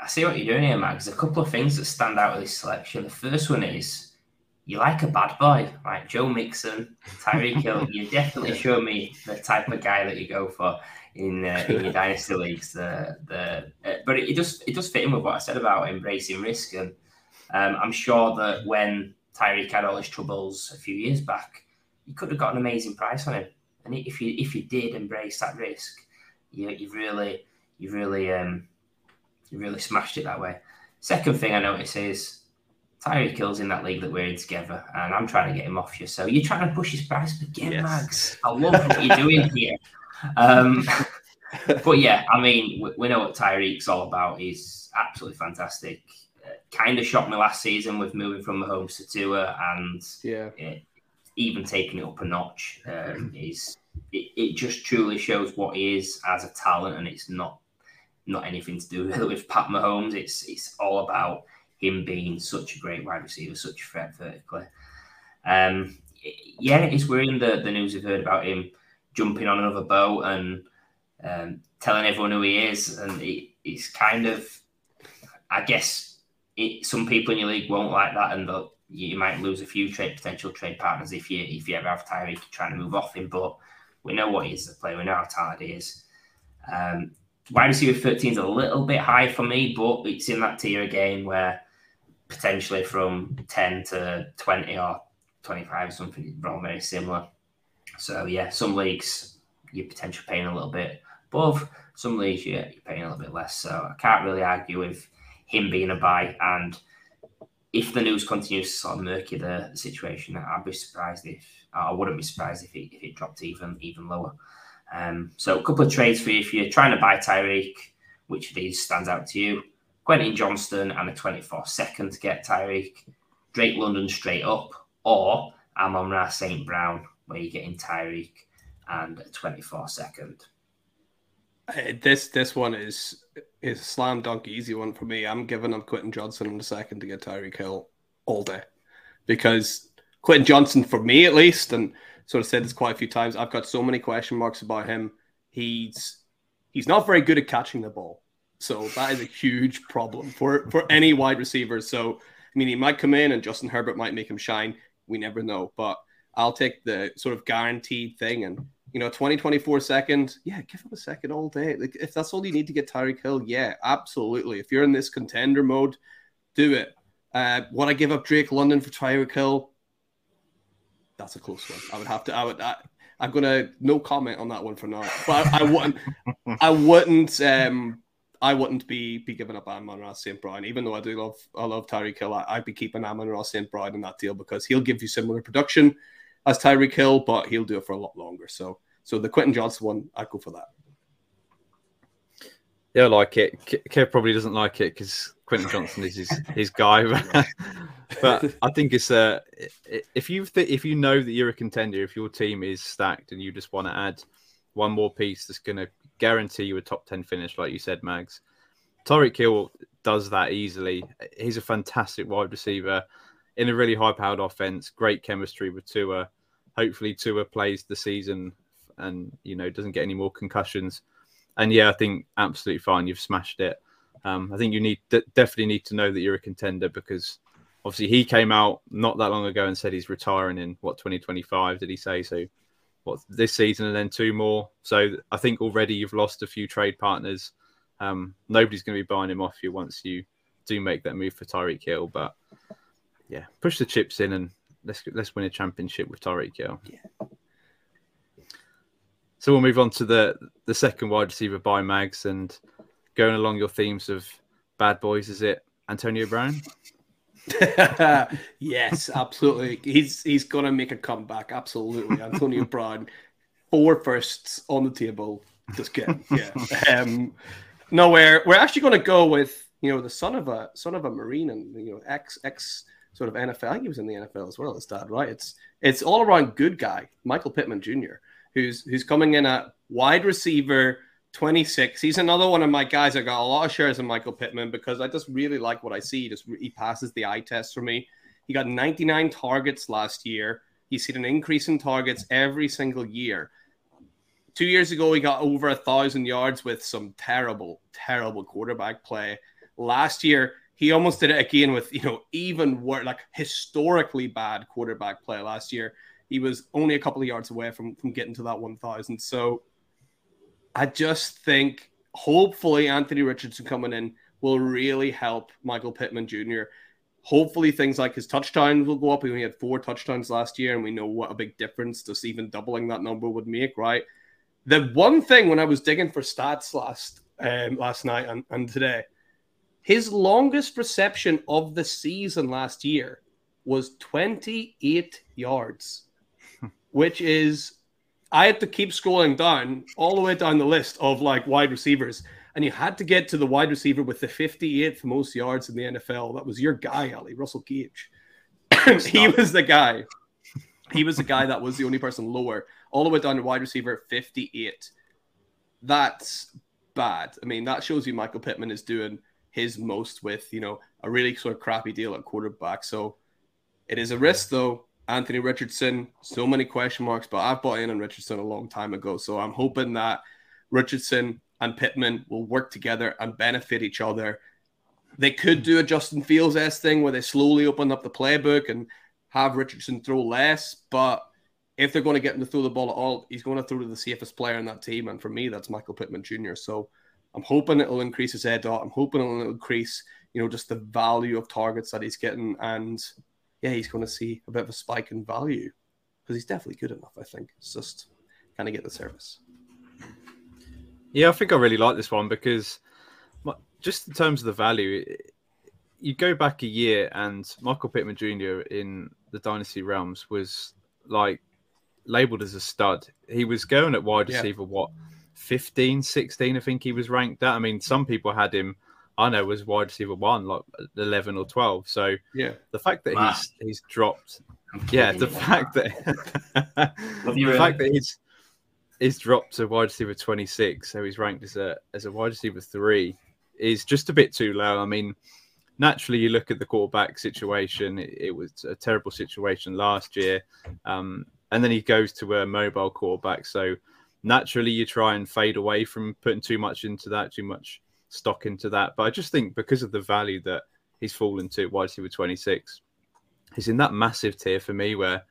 I see what you're doing here, Max. There's a couple of things that stand out with this selection. The first one is you like a bad boy, like Joe Mixon, Tyreek Hill. [LAUGHS] You definitely show me the type of guy that you go for in uh, in your [LAUGHS] dynasty leagues. The the uh, but it, it just it does fit in with what I said about embracing risk, and um, I'm sure that when Tyreek had all his troubles a few years back, you could have got an amazing price on him. And if you if you did embrace that risk, you you've really you've really um you really smashed it that way. Second thing I notice is Tyreek Hill's in that league that we're in together, and I'm trying to get him off you. So you're trying to push his price again, yes. Mags. I love what you're doing here. Um, [LAUGHS] but yeah, I mean, we, we, know what Tyreek's all about. He's absolutely fantastic. Uh, kind of shocked me last season with moving from home to Tua, and yeah, it, even taking it up a notch. Um, is it, it just truly shows what he is as a talent, and it's not not anything to do [LAUGHS] with Pat Mahomes. It's it's all about him being such a great wide receiver, such a threat vertically. Um, yeah, it's worrying the, the news we've heard about him jumping on another boat and um, telling everyone who he is, and he, it's kind of, I guess, it, some people in your league won't like that, and you might lose a few trade potential trade partners if you if you ever have Tyreek trying to move off him. But we know what he is as a player. We know how talented he is. Um, wide receiver 13 is a little bit high for me, but it's in that tier again where potentially from 10 to 20 or 25 or something, wrong, very similar. So yeah, some leagues you're potentially paying a little bit above, some leagues you're, you're paying a little bit less. So I can't really argue with him being a buy. And if the news continues to sort of murky the situation, I'd be surprised if I wouldn't be surprised if it if it dropped even even lower. Um, so a couple of trades for you if you're trying to buy Tyreek, which of these stands out to you? Quentin Johnston and a 24 second to get Tyreek, Drake London straight up, or Amon-Ra St. Brown, where you're getting Tyreek and a 24 second. Uh, this this one is is a slam dunk easy one for me. I'm giving up Quentin Johnston in a second to get Tyreek Hill all day because Quentin Johnston, for me at least, and sort of said this quite a few times, I've got so many question marks about him. He's he's not very good at catching the ball, so that is a huge problem for for any wide receiver. So I mean, he might come in and Justin Herbert might make him shine. We never know, but I'll take the sort of guaranteed thing and you know, 2024 second, yeah, give him a second all day. Like if that's all you need to get Tyreek Hill, yeah, absolutely. If you're in this contender mode, do it. Uh, would I give up Drake London for Tyreek Hill? That's a close one. I would have to. I would. I, I'm gonna no comment on that one for now. But I, I wouldn't. I wouldn't. Um, I wouldn't be be giving up Amon-Ra St. Brown, even though I do love I love Tyreek Hill. I, would be keeping Amon-Ra St. Brown in that deal because he'll give you similar production as Tyreek Hill, but he'll do it for a lot longer. So so the Quentin Johnston one, I'd go for that. Yeah, I like it. Kev probably doesn't like it because Quentin Johnston is his, his guy. [LAUGHS] but I think it's uh, if you th- if you know that you're a contender, if your team is stacked and you just want to add one more piece that's going to guarantee you a top ten finish, like you said, Mags. Tyreek Hill does that easily. He's a fantastic wide receiver in a really high-powered offense. Great chemistry with Tua. Hopefully, Tua plays the season and you know doesn't get any more concussions. And yeah, I think absolutely fine. You've smashed it. Um, I think you need definitely need to know that you're a contender because obviously he came out not that long ago and said he's retiring in what 2025 did he say so what this season and then two more so i think already you've lost a few trade partners um, nobody's going to be buying him off you once you do make that move for Tyreek Hill but yeah push the chips in and let's let's win a championship with Tyreek Hill yeah so we'll move on to the the second wide receiver by Mags and going along your themes of bad boys. Is it Antonio Brown? [LAUGHS] yes, absolutely. He's he's gonna make a comeback. Absolutely, Antonio [LAUGHS] Brown. Four firsts on the table. Just kidding. [LAUGHS] Yeah. Um, no, we're we're actually gonna go with you know the son of a son of a Marine and you know ex ex sort of NFL. I think he was in the NFL as well as dad, right? It's it's all around good guy, Michael Pittman Jr who's who's coming in at wide receiver 26. He's another one of my guys. I got a lot of shares in Michael Pittman because I just really like what I see. He just he passes the eye test for me. He got 99 targets last year. He's seen an increase in targets every single year. Two years ago, he got over a thousand yards with some terrible, terrible quarterback play. Last year, he almost did it again with you know even worse, like historically bad quarterback play last year he was only a couple of yards away from, from getting to that 1,000. So I just think hopefully Anthony Richardson coming in will really help Michael Pittman Jr. Hopefully things like his touchdowns will go up. He only had four touchdowns last year, and we know what a big difference just even doubling that number would make, right? The one thing when I was digging for stats last um, last night and, and today, his longest reception of the season last year was 28 yards [LAUGHS] which is I had to keep scrolling down all the way down the list of like wide receivers. And you had to get to the wide receiver with the 58th most yards in the NFL. That was your guy, Ali, Russell Gage. [LAUGHS] he was the guy. He was the guy that was the only person lower, all the way down to wide receiver 58. That's bad. I mean, that shows you Michael Pittman is doing his most with, you know, a really sort of crappy deal at quarterback. So it is a risk, though. Anthony Richardson, so many question marks, but I've bought in on Richardson a long time ago. So I'm hoping that Richardson and Pittman will work together and benefit each other. They could do a Justin Fields s thing where they slowly open up the playbook and have Richardson throw less, but if they're going to get him to throw the ball at all, he's going to throw to the safest player in that team. And for me, that's Michael Pittman Jr. So I'm hoping it'll increase his aDOT. I'm hoping it'll increase, you know, just the value of targets that he's getting. And yeah, he's going to see a bit of a spike in value because he's definitely good enough, I think. It's just kind of get the service. Yeah, I think I really like this one because just in terms of the value, you go back a year and Michael Pittman Jr. in the Dynasty realms was like labeled as a stud. He was going at wide receiver, yeah. what, 15, 16, I think he was ranked at. I mean, some people had him, I know, was wide receiver one, like 11 or 12. So, yeah, the fact that wow. he's he's dropped, yeah, the fact that [LAUGHS] the fact that he's he's dropped to wide receiver 26, so he's ranked as a as a wide receiver three, is just a bit too low. I mean, naturally, you look at the quarterback situation, it, it was a terrible situation last year. Um, and then he goes to a mobile quarterback. So naturally, you try and fade away from putting too much into that, too much stock into that. But I just think because of the value that he's fallen to wide receiver 26, he's in that massive tier for me where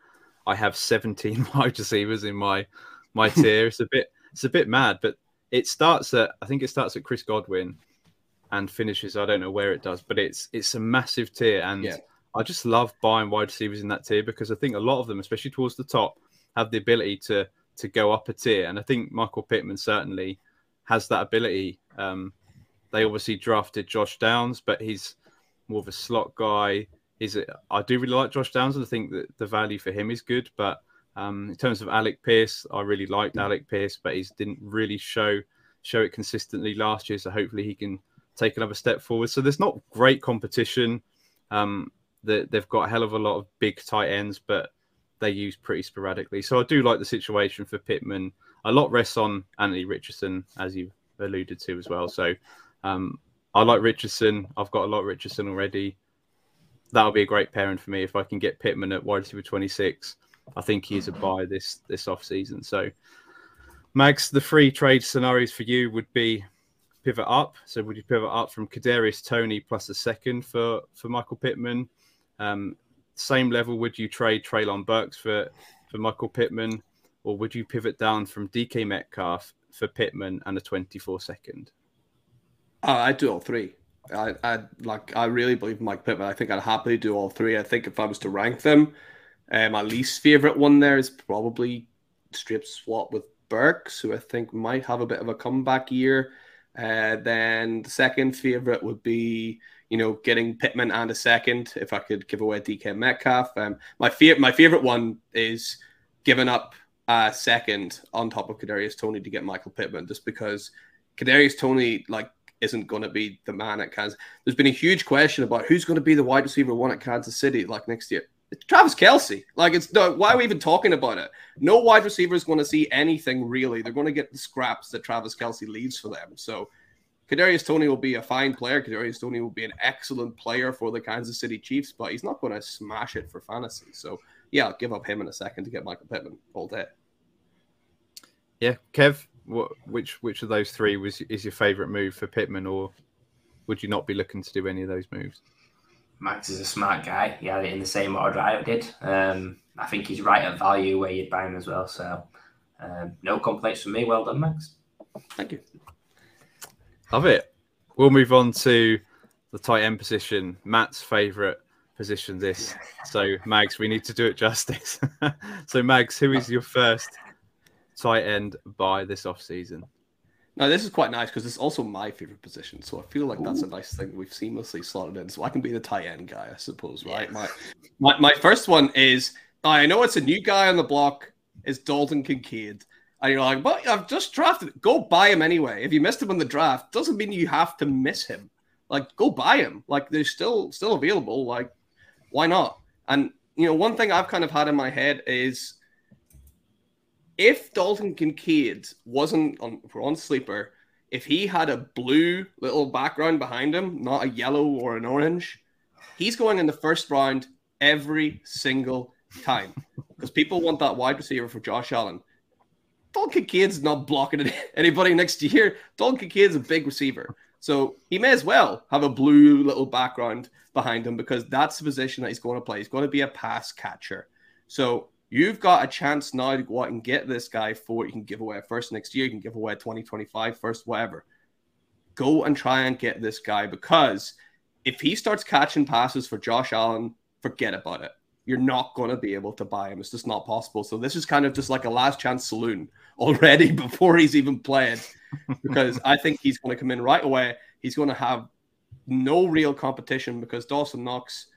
I have 17 [LAUGHS] wide receivers in my my [LAUGHS] tier. it's a bit it's a bit mad, but it starts at I think it starts at Chris Godwin and finishes I don't know where it does, but it's it's a massive tier and yeah. I just love buying wide receivers in that tier because I think a lot of them, especially towards the top, have the ability to to go up a tier. And I think Michael Pittman certainly has that ability. Um, they obviously drafted Josh Downs, but he's more of a slot guy. He's a, I do really like Josh Downs, and I think that the value for him is good. But um, in terms of Alec Pierce, I really liked Alec Pierce, but he didn't really show show it consistently last year. So hopefully he can take another step forward. So there's not great competition. Um, they've got a hell of a lot of big tight ends, but they use pretty sporadically. So I do like the situation for Pittman. A lot rests on Anthony Richardson, as you alluded to as well. So um, I like Richardson. I've got a lot of Richardson already. That'll be a great pairing for me if I can get Pittman at wide receiver 26. I think he's a buy this this off season. So Mags, the free trade scenarios for you would be pivot up. So would you pivot up from Kadarius Toney plus a second for for Michael Pittman? Um, same level, would you trade Treylon Burks for for Michael Pittman, or would you pivot down from DK Metcalf for Pittman and a 24 second? Uh, I'd do all three. I, I like. I really believe in Mike Pittman. I think I'd happily do all three. I think if I was to rank them, um, my least favorite one there is probably strip swap with Burks, who I think might have a bit of a comeback year. Uh, then the second favorite would be you know, getting Pittman and a second if I could give away DK Metcalf. Um, my favorite, my favorite one is giving up a second on top of Kadarius Toney to get Michael Pittman, just because Kadarius Toney like isn't going to be the man at Kansas. There's been a huge question about who's going to be the wide receiver one at Kansas City like next year. It's Travis Kelce. Like it's no. Why are we even talking about it? No wide receiver is going to see anything really. They're going to get the scraps that Travis Kelce leaves for them. So Kadarius Toney will be a fine player. Kadarius Toney will be an excellent player for the Kansas City Chiefs, but he's not going to smash it for fantasy. So yeah, I'll give up him in a second to get Michael Pittman all day. Yeah, Kev, what, which which of those three was is your favorite move for Pittman, or would you not be looking to do any of those moves? Max is a smart guy. He had it in the same order I did. Um, I think he's right at value where you'd buy him as well. So um, no complaints from me. Well done, Max. Thank you. Love it. We'll move on to the tight end position, Matt's favorite position. This so Mags, we need to do it justice. [LAUGHS] so Mags, who is your first tight end by this off season? Now this is quite nice because it's also my favorite position, so I feel like that's a nice thing we've seamlessly slotted in. So I can be the tight end guy, I suppose, right? My, my my first one is I know it's a new guy on the block. Is Dalton Kincaid? And you're like, but I've just drafted. Go buy him anyway. If you missed him in the draft, doesn't mean you have to miss him. Like, go buy him. Like, they're still still available. Like, why not? And you know, one thing I've kind of had in my head is if Dalton Kincaid wasn't on for on sleeper, if he had a blue little background behind him, not a yellow or an orange, he's going in the first round every single time [LAUGHS] because people want that wide receiver for Josh Allen. Dalton Kincaid's not blocking [LAUGHS] anybody next to year. Dalton Kincaid's a big receiver. So he may as well have a blue little background behind him because that's the position that he's going to play. He's going to be a pass catcher. So you've got a chance now to go out and get this guy for you can give away first next year, you can give away a 2025 first, whatever. Go and try and get this guy because if he starts catching passes for Josh Allen, forget about it. You're not going to be able to buy him. It's just not possible. So this is kind of just like a last chance saloon already [LAUGHS] before he's even played because I think he's going to come in right away. He's going to have no real competition because Dawson Knox,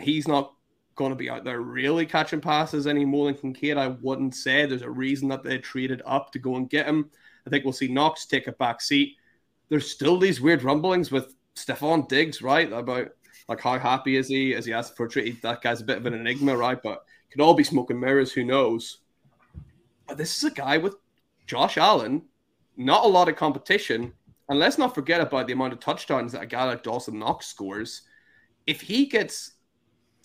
he's not going to be uh, out there really catching passes any more than Kincaid. I wouldn't say there's a reason that they traded up to go and get him. I think we'll see Knox take a back seat. There's still these weird rumblings with Stefon Diggs, right? About like how happy is he? Is he asked for a trade? That guy's a bit of an enigma, right? But could all be smoking mirrors. Who knows? But this is a guy with Josh Allen, not a lot of competition. And let's not forget about the amount of touchdowns that a guy like Dawson Knox scores. If he gets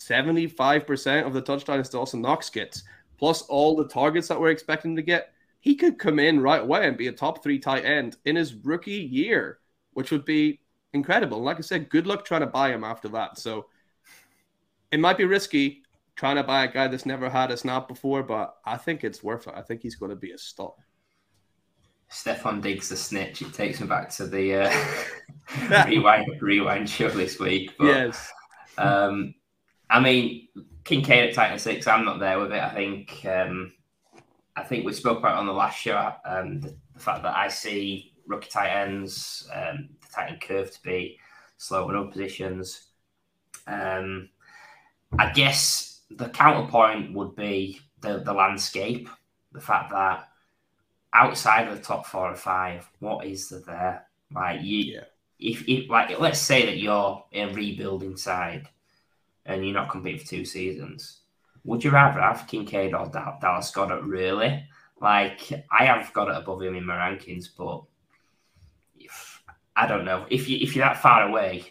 75% of the touchdowns Dawson Knox gets, plus all the targets that we're expecting to get, he could come in right away and be a top three tight end in his rookie year, which would be incredible. Like I said, good luck trying to buy him after that. So it might be risky trying to buy a guy that's never had a snap before, but I think it's worth it. I think he's going to be a stop. Stefon Diggs the snitch. It takes me back to the uh, [LAUGHS] [LAUGHS] rewind rewind show this week. But, yes. Um, I mean, Kincaid at tight end six. I'm not there with it. I think. Um, I think we spoke about on the last show um, the, the, fact that I see rookie tight ends, um, the tight end curve to be slow in up positions. Um, I guess the counterpoint would be the, the landscape, the fact that outside of the top four or five, what is there there? Like you, yeah. if, if like let's say that you're a rebuilding side and you're not competing for two seasons, would you rather have Kincaid or Dallas Goedert? Really? Like I have got it above him in my rankings, but if, I don't know if you if you're that far away,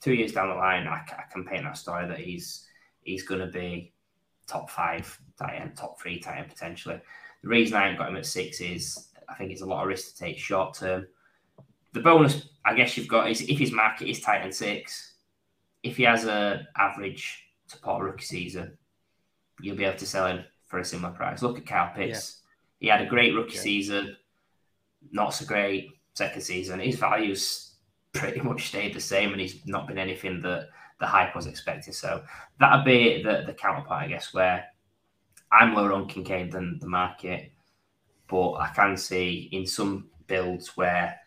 two years down the line, I, I can paint that story that he's he's going to be top five tight end, top three tight end potentially. The reason I haven't got him at six is I think it's a lot of risk to take short term. The bonus, I guess, you've got is if his market is tight end six, if he has a average to pot rookie season, you'll be able to sell him for a similar price. Look at Kyle Pitts. Yeah. He had a great rookie yeah. season, not so great second season. His values [LAUGHS] pretty much stayed the same, and he's not been anything that the hype was expected. So that'd be the, the counterpart, I guess, where I'm lower on Kincaid than the market, but I can see in some builds where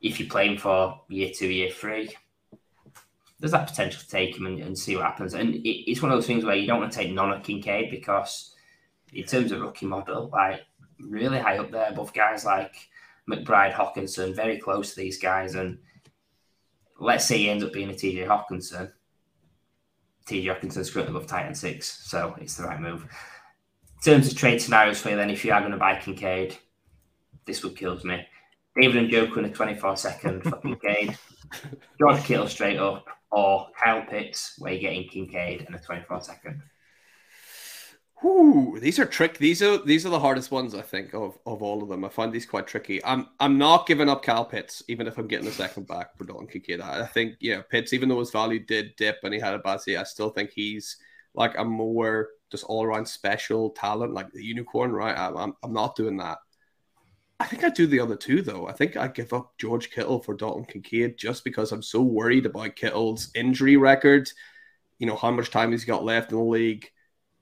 if you're playing for year two, year three, there's that potential to take him and, and see what happens. And it, it's one of those things where you don't want to take none of Kincaid because, in terms of rookie model, like really high up there above guys like McBride, Hockenson, very close to these guys. And let's say he ends up being a TJ Hockenson. TJ Hockenson's currently above tight end six, so it's the right move. In terms of trade scenarios for you, then, if you are going to buy Kincaid, this would kills me. David Njoku in a 24 second for Kincaid. George Kittle straight up, or Kyle Pitts, where you're getting Kincaid in a 24 second. Ooh, these are trick. These are these are the hardest ones I think of of all of them. I find these quite tricky. I'm I'm not giving up Kyle Pitts, even if I'm getting a second back for Dalton Kincaid. I think yeah, Pitts, even though his value did dip and he had a bad season, I still think he's like a more just all around special talent, like the unicorn. Right? I'm, I'm not doing that. I think I do the other two though. I think I give up George Kittle for Dalton Kincaid just because I'm so worried about Kittle's injury record. You know how much time he's got left in the league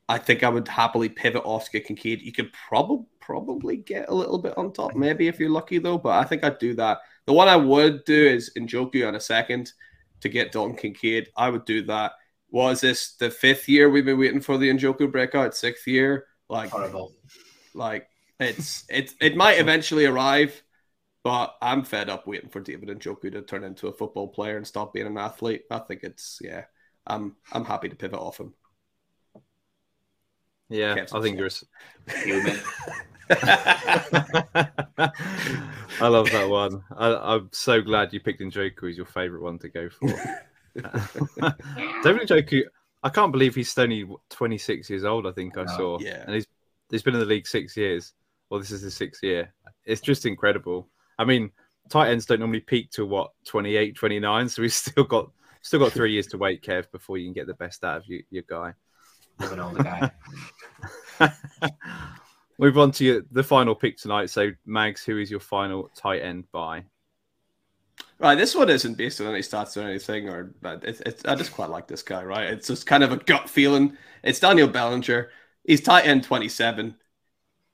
I think I would happily pivot off to Kincaid. You could probably probably get a little bit on top, maybe if you're lucky though. But I think I'd do that. The one I would do is Njoku on a second to get Dalton Kincaid. I would do that. Was this the fifth year we've been waiting for the Njoku breakout? Sixth year, like horrible. Like [LAUGHS] it's it it might eventually arrive, but I'm fed up waiting for David Njoku to turn into a football player and stop being an athlete. I think it's yeah. I'm I'm happy to pivot off him. Yeah, I think you're. [LAUGHS] [LAUGHS] I love that one. I, am so glad you picked Njoku as your favorite one to go for. David Njoku, I can't believe he's only 26 years old. I think I saw. Yeah, and he's he's been in the league six years. Or this is the sixth year. It's just incredible. I mean, tight ends don't normally peak to what 28, 29, so we've still got still got three years to wait, Kev, before you can get the best out of you, your guy. An older guy. [LAUGHS] Move on to your, the final pick tonight. So, Mags, who is your final tight end by? Right, this one isn't based on any stats or anything, or but it's, it's I just quite like this guy. Right, it's just kind of a gut feeling. It's Daniel Bellinger. He's tight end twenty seven.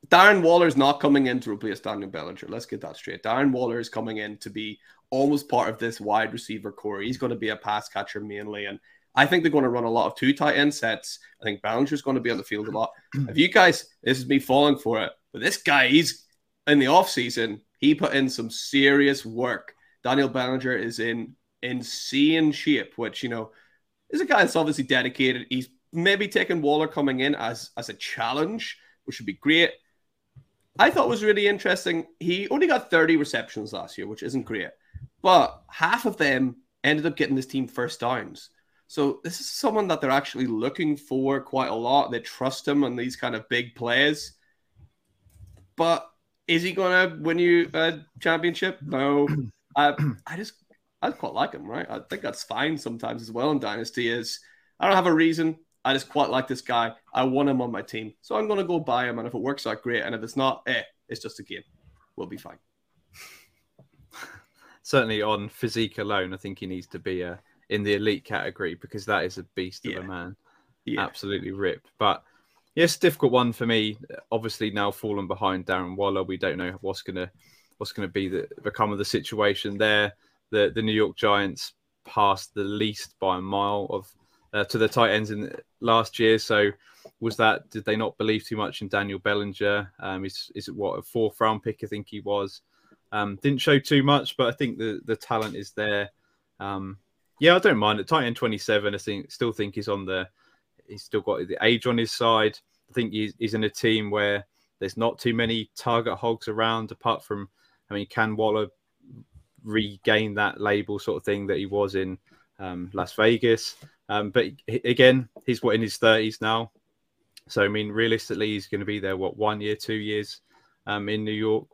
Darren Waller's not coming in to replace Daniel Bellinger. Let's get that straight. Darren Waller is coming in to be almost part of this wide receiver corps. He's going to be a pass catcher mainly, and I think they're going to run a lot of two tight end sets. I think Bellinger's going to be on the field a lot. [CLEARS THROAT] If you guys, this is me falling for it, but this guy, he's in the off season. He put in some serious work. Daniel Bellinger is in insane shape, which you know is a guy that's obviously dedicated. He's maybe taking Waller coming in as as a challenge, which would be great. I thought was really interesting. He only got 30 receptions last year, which isn't great, but half of them ended up getting this team first downs. So this is someone that they're actually looking for quite a lot. They trust him on these kind of big plays. But is he going to win you a championship? No. [CLEARS THROAT] I, I just I quite like him, right? I think that's fine sometimes as well in Dynasty. Is I don't have a reason. I just quite like this guy. I want him on my team, so I'm going to go buy him. And if it works out, great. And if it's not, eh, it's just a game. We'll be fine. [LAUGHS] Certainly on physique alone, I think he needs to be a in the elite category because that is a beast of Yeah. a man. Yeah. Absolutely ripped. But yes, difficult one for me. Obviously now fallen behind Darren Waller. We don't know what's gonna what's gonna be the become of the situation there. The the New York Giants passed the least by a mile of uh, to the tight ends in last year. So was that did they not believe too much in Daniel Bellinger? Um, is is it what a fourth round pick? I think he was. Um, didn't show too much, but I think the the talent is there. Um, yeah, I don't mind it. Tight end twenty seven. I think still think he's on the. He's still got the age on his side. I think he's, he's in a team where there's not too many target hogs around. Apart from, I mean, can Waller regain that label sort of thing that he was in um, Las Vegas? Um, but again, he's what in his thirties now. So I mean, realistically, he's going to be there what one year, two years um, in New York.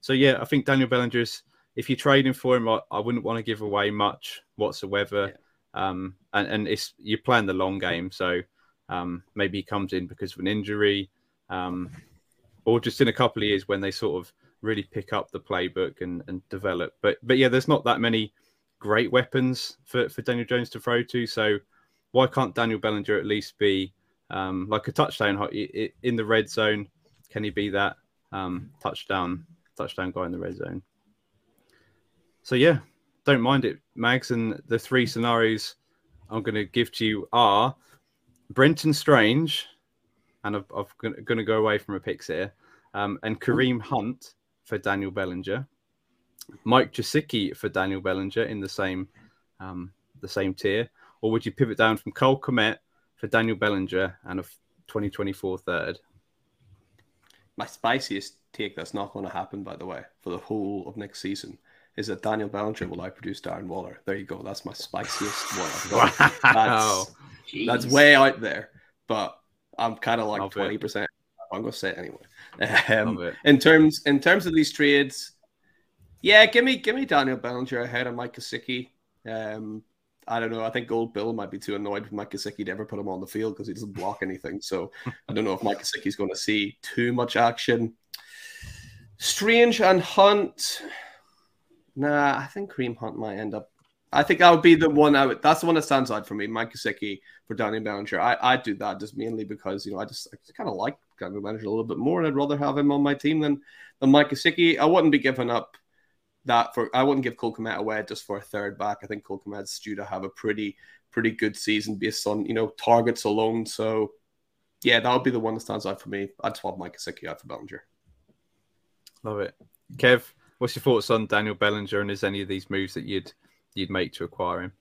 So yeah, I think Daniel Bellinger's. If you're trading for him, I, I wouldn't want to give away much whatsoever. Um, and and it's you're playing the long game, so um, maybe he comes in because of an injury, um, or just in a couple of years when they sort of really pick up the playbook and, and develop. But but yeah, there's not that many great weapons for, for Daniel Jones to throw to. So why can't Daniel Bellinger at least be um, like a touchdown hot- i- i- in the red zone? Can he be that um, touchdown touchdown guy in the red zone? So yeah, don't mind it, Mags. And the three scenarios I'm going to give to you are Brenton Strange, and I'm, I'm going to go away from a picks here, um, and Kareem Hunt for Daniel Bellinger, Mike Gesicki for Daniel Bellinger in the same um, the same tier, or would you pivot down from Cole Kmet for Daniel Bellinger and a 2024 third? My spiciest take that's not going to happen, by the way, for the whole of next season is that Daniel Bellinger will outproduce Darren Waller. There you go. That's my spiciest one. I've got. Wow. That's, that's way out there, but I'm kind of like Love twenty percent. I'm going to say it anyway. Um, in terms in terms of these trades, yeah, give me give me Daniel Bellinger ahead of Mike Gesicki. Um, I don't know. I think Gold Bill might be too annoyed with Mike Gesicki to ever put him on the field because he doesn't block anything. So I don't know if Mike Gesicki's going to see too much action. Strange and Hunt. Nah, I think Kareem Hunt might end up. I think that would be the one I would. That's the one that stands out for me. Mike Gesicki for Daniel Bellinger. I I do that just mainly because you know I just, I just kind of like Daniel Bellinger a little bit more, and I'd rather have him on my team than than Mike Gesicki. I wouldn't be giving up that for. I wouldn't give Cole Kmet away just for a third back. I think Cole Kmet's due to have a pretty pretty good season based on you know targets alone. So yeah, that would be the one that stands out for me. I'd swap Mike Gesicki out for Bellinger. Love it. Kev, what's your thoughts on Daniel Bellinger and is any of these moves that you'd you'd make to acquire him?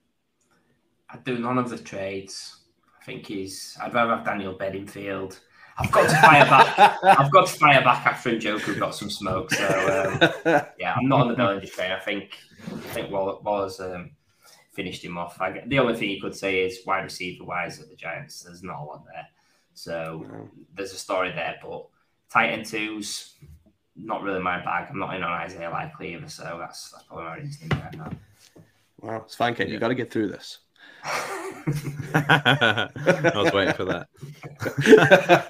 I'd do none of the trades. I think he's. I'd rather have Daniel Bedingfield. I've got to fire back. I've got to fire back after Njoku got some smoke. So um, yeah, I'm not on the Bellinger train. I think I think Waller's um, finished him off. I, the only thing you could say is wide receiver wise at the Giants. There's not a lot there. So No. there's a story there, but tight end twos. not really my bag. I'm not in on Isaiah Likely either, so that's that's probably my reasoning right now. Wow, Svanket, you got to get through this. I was waiting for that.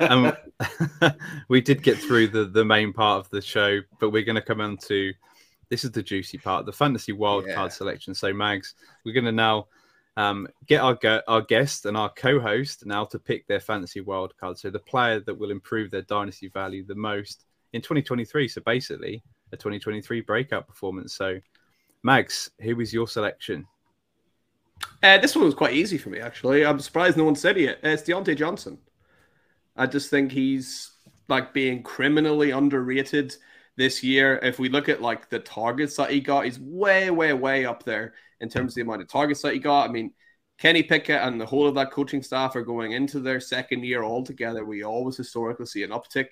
um, [LAUGHS] we did get through the, the main part of the show, but we're going to come on to this is the juicy part, the fantasy wildcard Yeah. selection. So, Mags, we're going to now um, get our go- our guest and our co-host now to pick their fantasy wildcard. So, the player that will improve their dynasty value the most in 2023. So, basically, a 2023 breakout performance. So, Mags, who was your selection? Uh, this one was quite easy for me, actually. I'm surprised no one said it. Uh, it's Diontae Johnson. I just think he's like being criminally underrated this year. If we look at like the targets that he got, he's way, way, way up there in terms of the amount of targets that he got. I mean, Kenny Pickett and the whole of that coaching staff are going into their second year altogether. We always historically see an uptick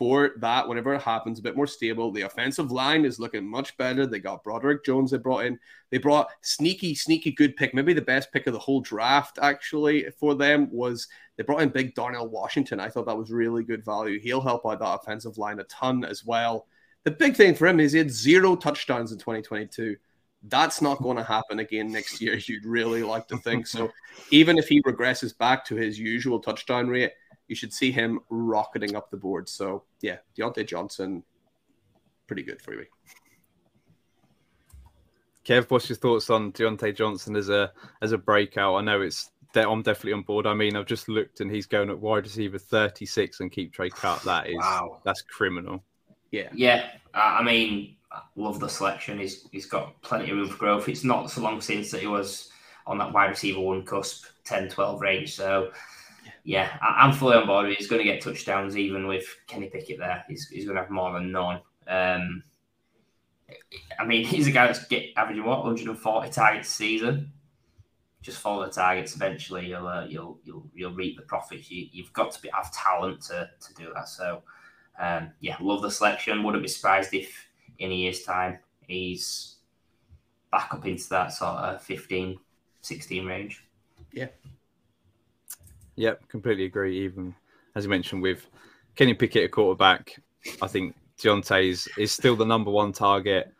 for that whenever it happens, a bit more stable. The offensive line is looking much better. They got Broderick Jones they brought in. They brought sneaky, sneaky good pick. Maybe the best pick of the whole draft, actually, for them was they brought in big Darnell Washington. I thought that was really good value. He'll help out that offensive line a ton as well. The big thing for him is he had zero touchdowns in 2022. That's not going to happen again next year. [LAUGHS] You'd really like to think so. Even if he regresses back to his usual touchdown rate, you should see him rocketing up the board. So yeah, Diontae Johnson, pretty good for me. Kev, what's your thoughts on Diontae Johnson as a as a breakout? I know it's de- I'm definitely on board. I mean, I've just looked and he's going at wide receiver 36 and keep trade cut. That is Wow. that's criminal. Yeah, Yeah, I I mean, I love the selection. He's he's got plenty of room for growth. It's not so long since that he was on that wide receiver one cusp, 10, 12 range. So, yeah, I, I'm fully on board. He's going to get touchdowns even with Kenny Pickett there. He's, he's going to have more than none. Um, I mean, [LAUGHS] he's a guy that's get averaging what 140 targets a season. Just follow the targets. Eventually, you'll uh, you'll you'll you'll reap the profits. You, you've got to be have talent to to do that. So, um, yeah, love the selection. Wouldn't be surprised if in a year's time he's back up into that sort of 15, 16 range. Yep, completely agree. Even as you mentioned with Kenny Pickett, a quarterback, I think Diontae's is still the number one target.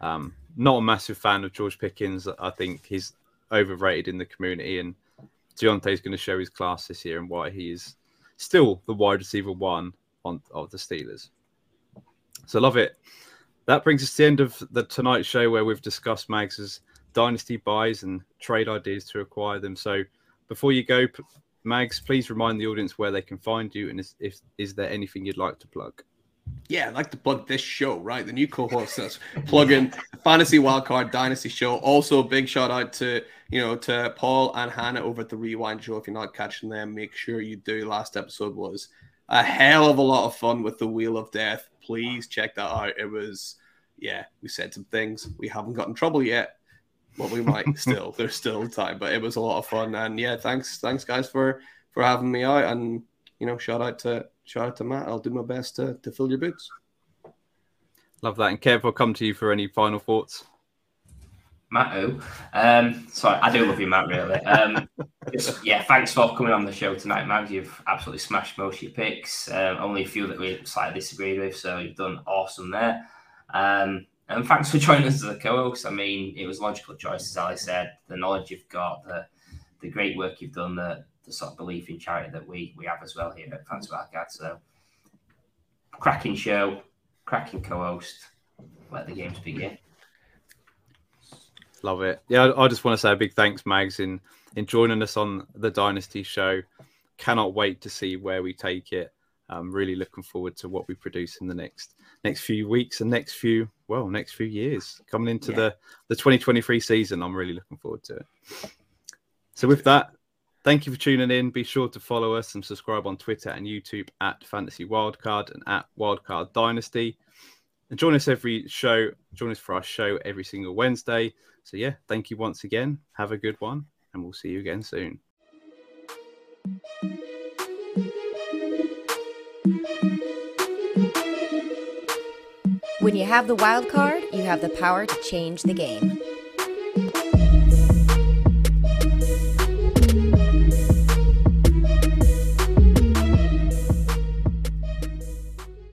Um, not a massive fan of George Pickens. I think he's overrated in the community, and Diontae's going to show his class this year and why he is still the wide receiver one on of the Steelers. So love it. That brings us to the end of the tonight show where we've discussed Mags's dynasty buys and trade ideas to acquire them. So before you go, Mags, please remind the audience where they can find you and is, if is there anything you'd like to plug? yeah, I'd like to plug this show, right? The new co-host that's plugging [LAUGHS] Fantasy Wildcard Dynasty Show. Also, big shout out to you know to Paul and Hannah over at the Rewind Show. If you're not catching them, make sure you do. Last episode was a hell of a lot of fun with the Wheel of Death. Please check that out. It was, yeah, we said some things. We haven't got in trouble yet. Well, we might still. There's still time, but it was a lot of fun. And yeah, thanks, thanks guys for for having me out. And you know, shout out to shout out to Matt. I'll do my best to, to fill your boots. Love that. And Kev, I'll come to you for any final thoughts. Matt, who? Um, sorry, I do love you, Matt. Really. Um, just, yeah, thanks for coming on the show tonight, Matt. You've absolutely smashed most of your picks. Um, only a few that we slightly disagreed with, so you've done awesome there. Um, and thanks for joining us as a co-host. I mean, it was logical choice, as Ali said. The knowledge you've got, the the great work you've done, the the sort of belief in charity that we we have as well here at Fantasy Wildcard. So, cracking show, cracking co-host. Let the games begin. Love it. Yeah, I just want to say a big thanks, Mags, in in joining us on the Dynasty show. Cannot wait to see where we take it. I'm really looking forward to what we produce in the next next few weeks and next few well next few years coming into Yeah. the the 2023 season. I'm really looking forward to it. So with that, thank you for tuning in. Be sure to follow us and subscribe on Twitter and YouTube at Fantasy Wildcard and at Wildcard Dynasty. And join us every show. Join us for our show every single Wednesday. So yeah, thank you once again. Have a good one, and we'll see you again soon. When you have the wild card, you have the power to change the game.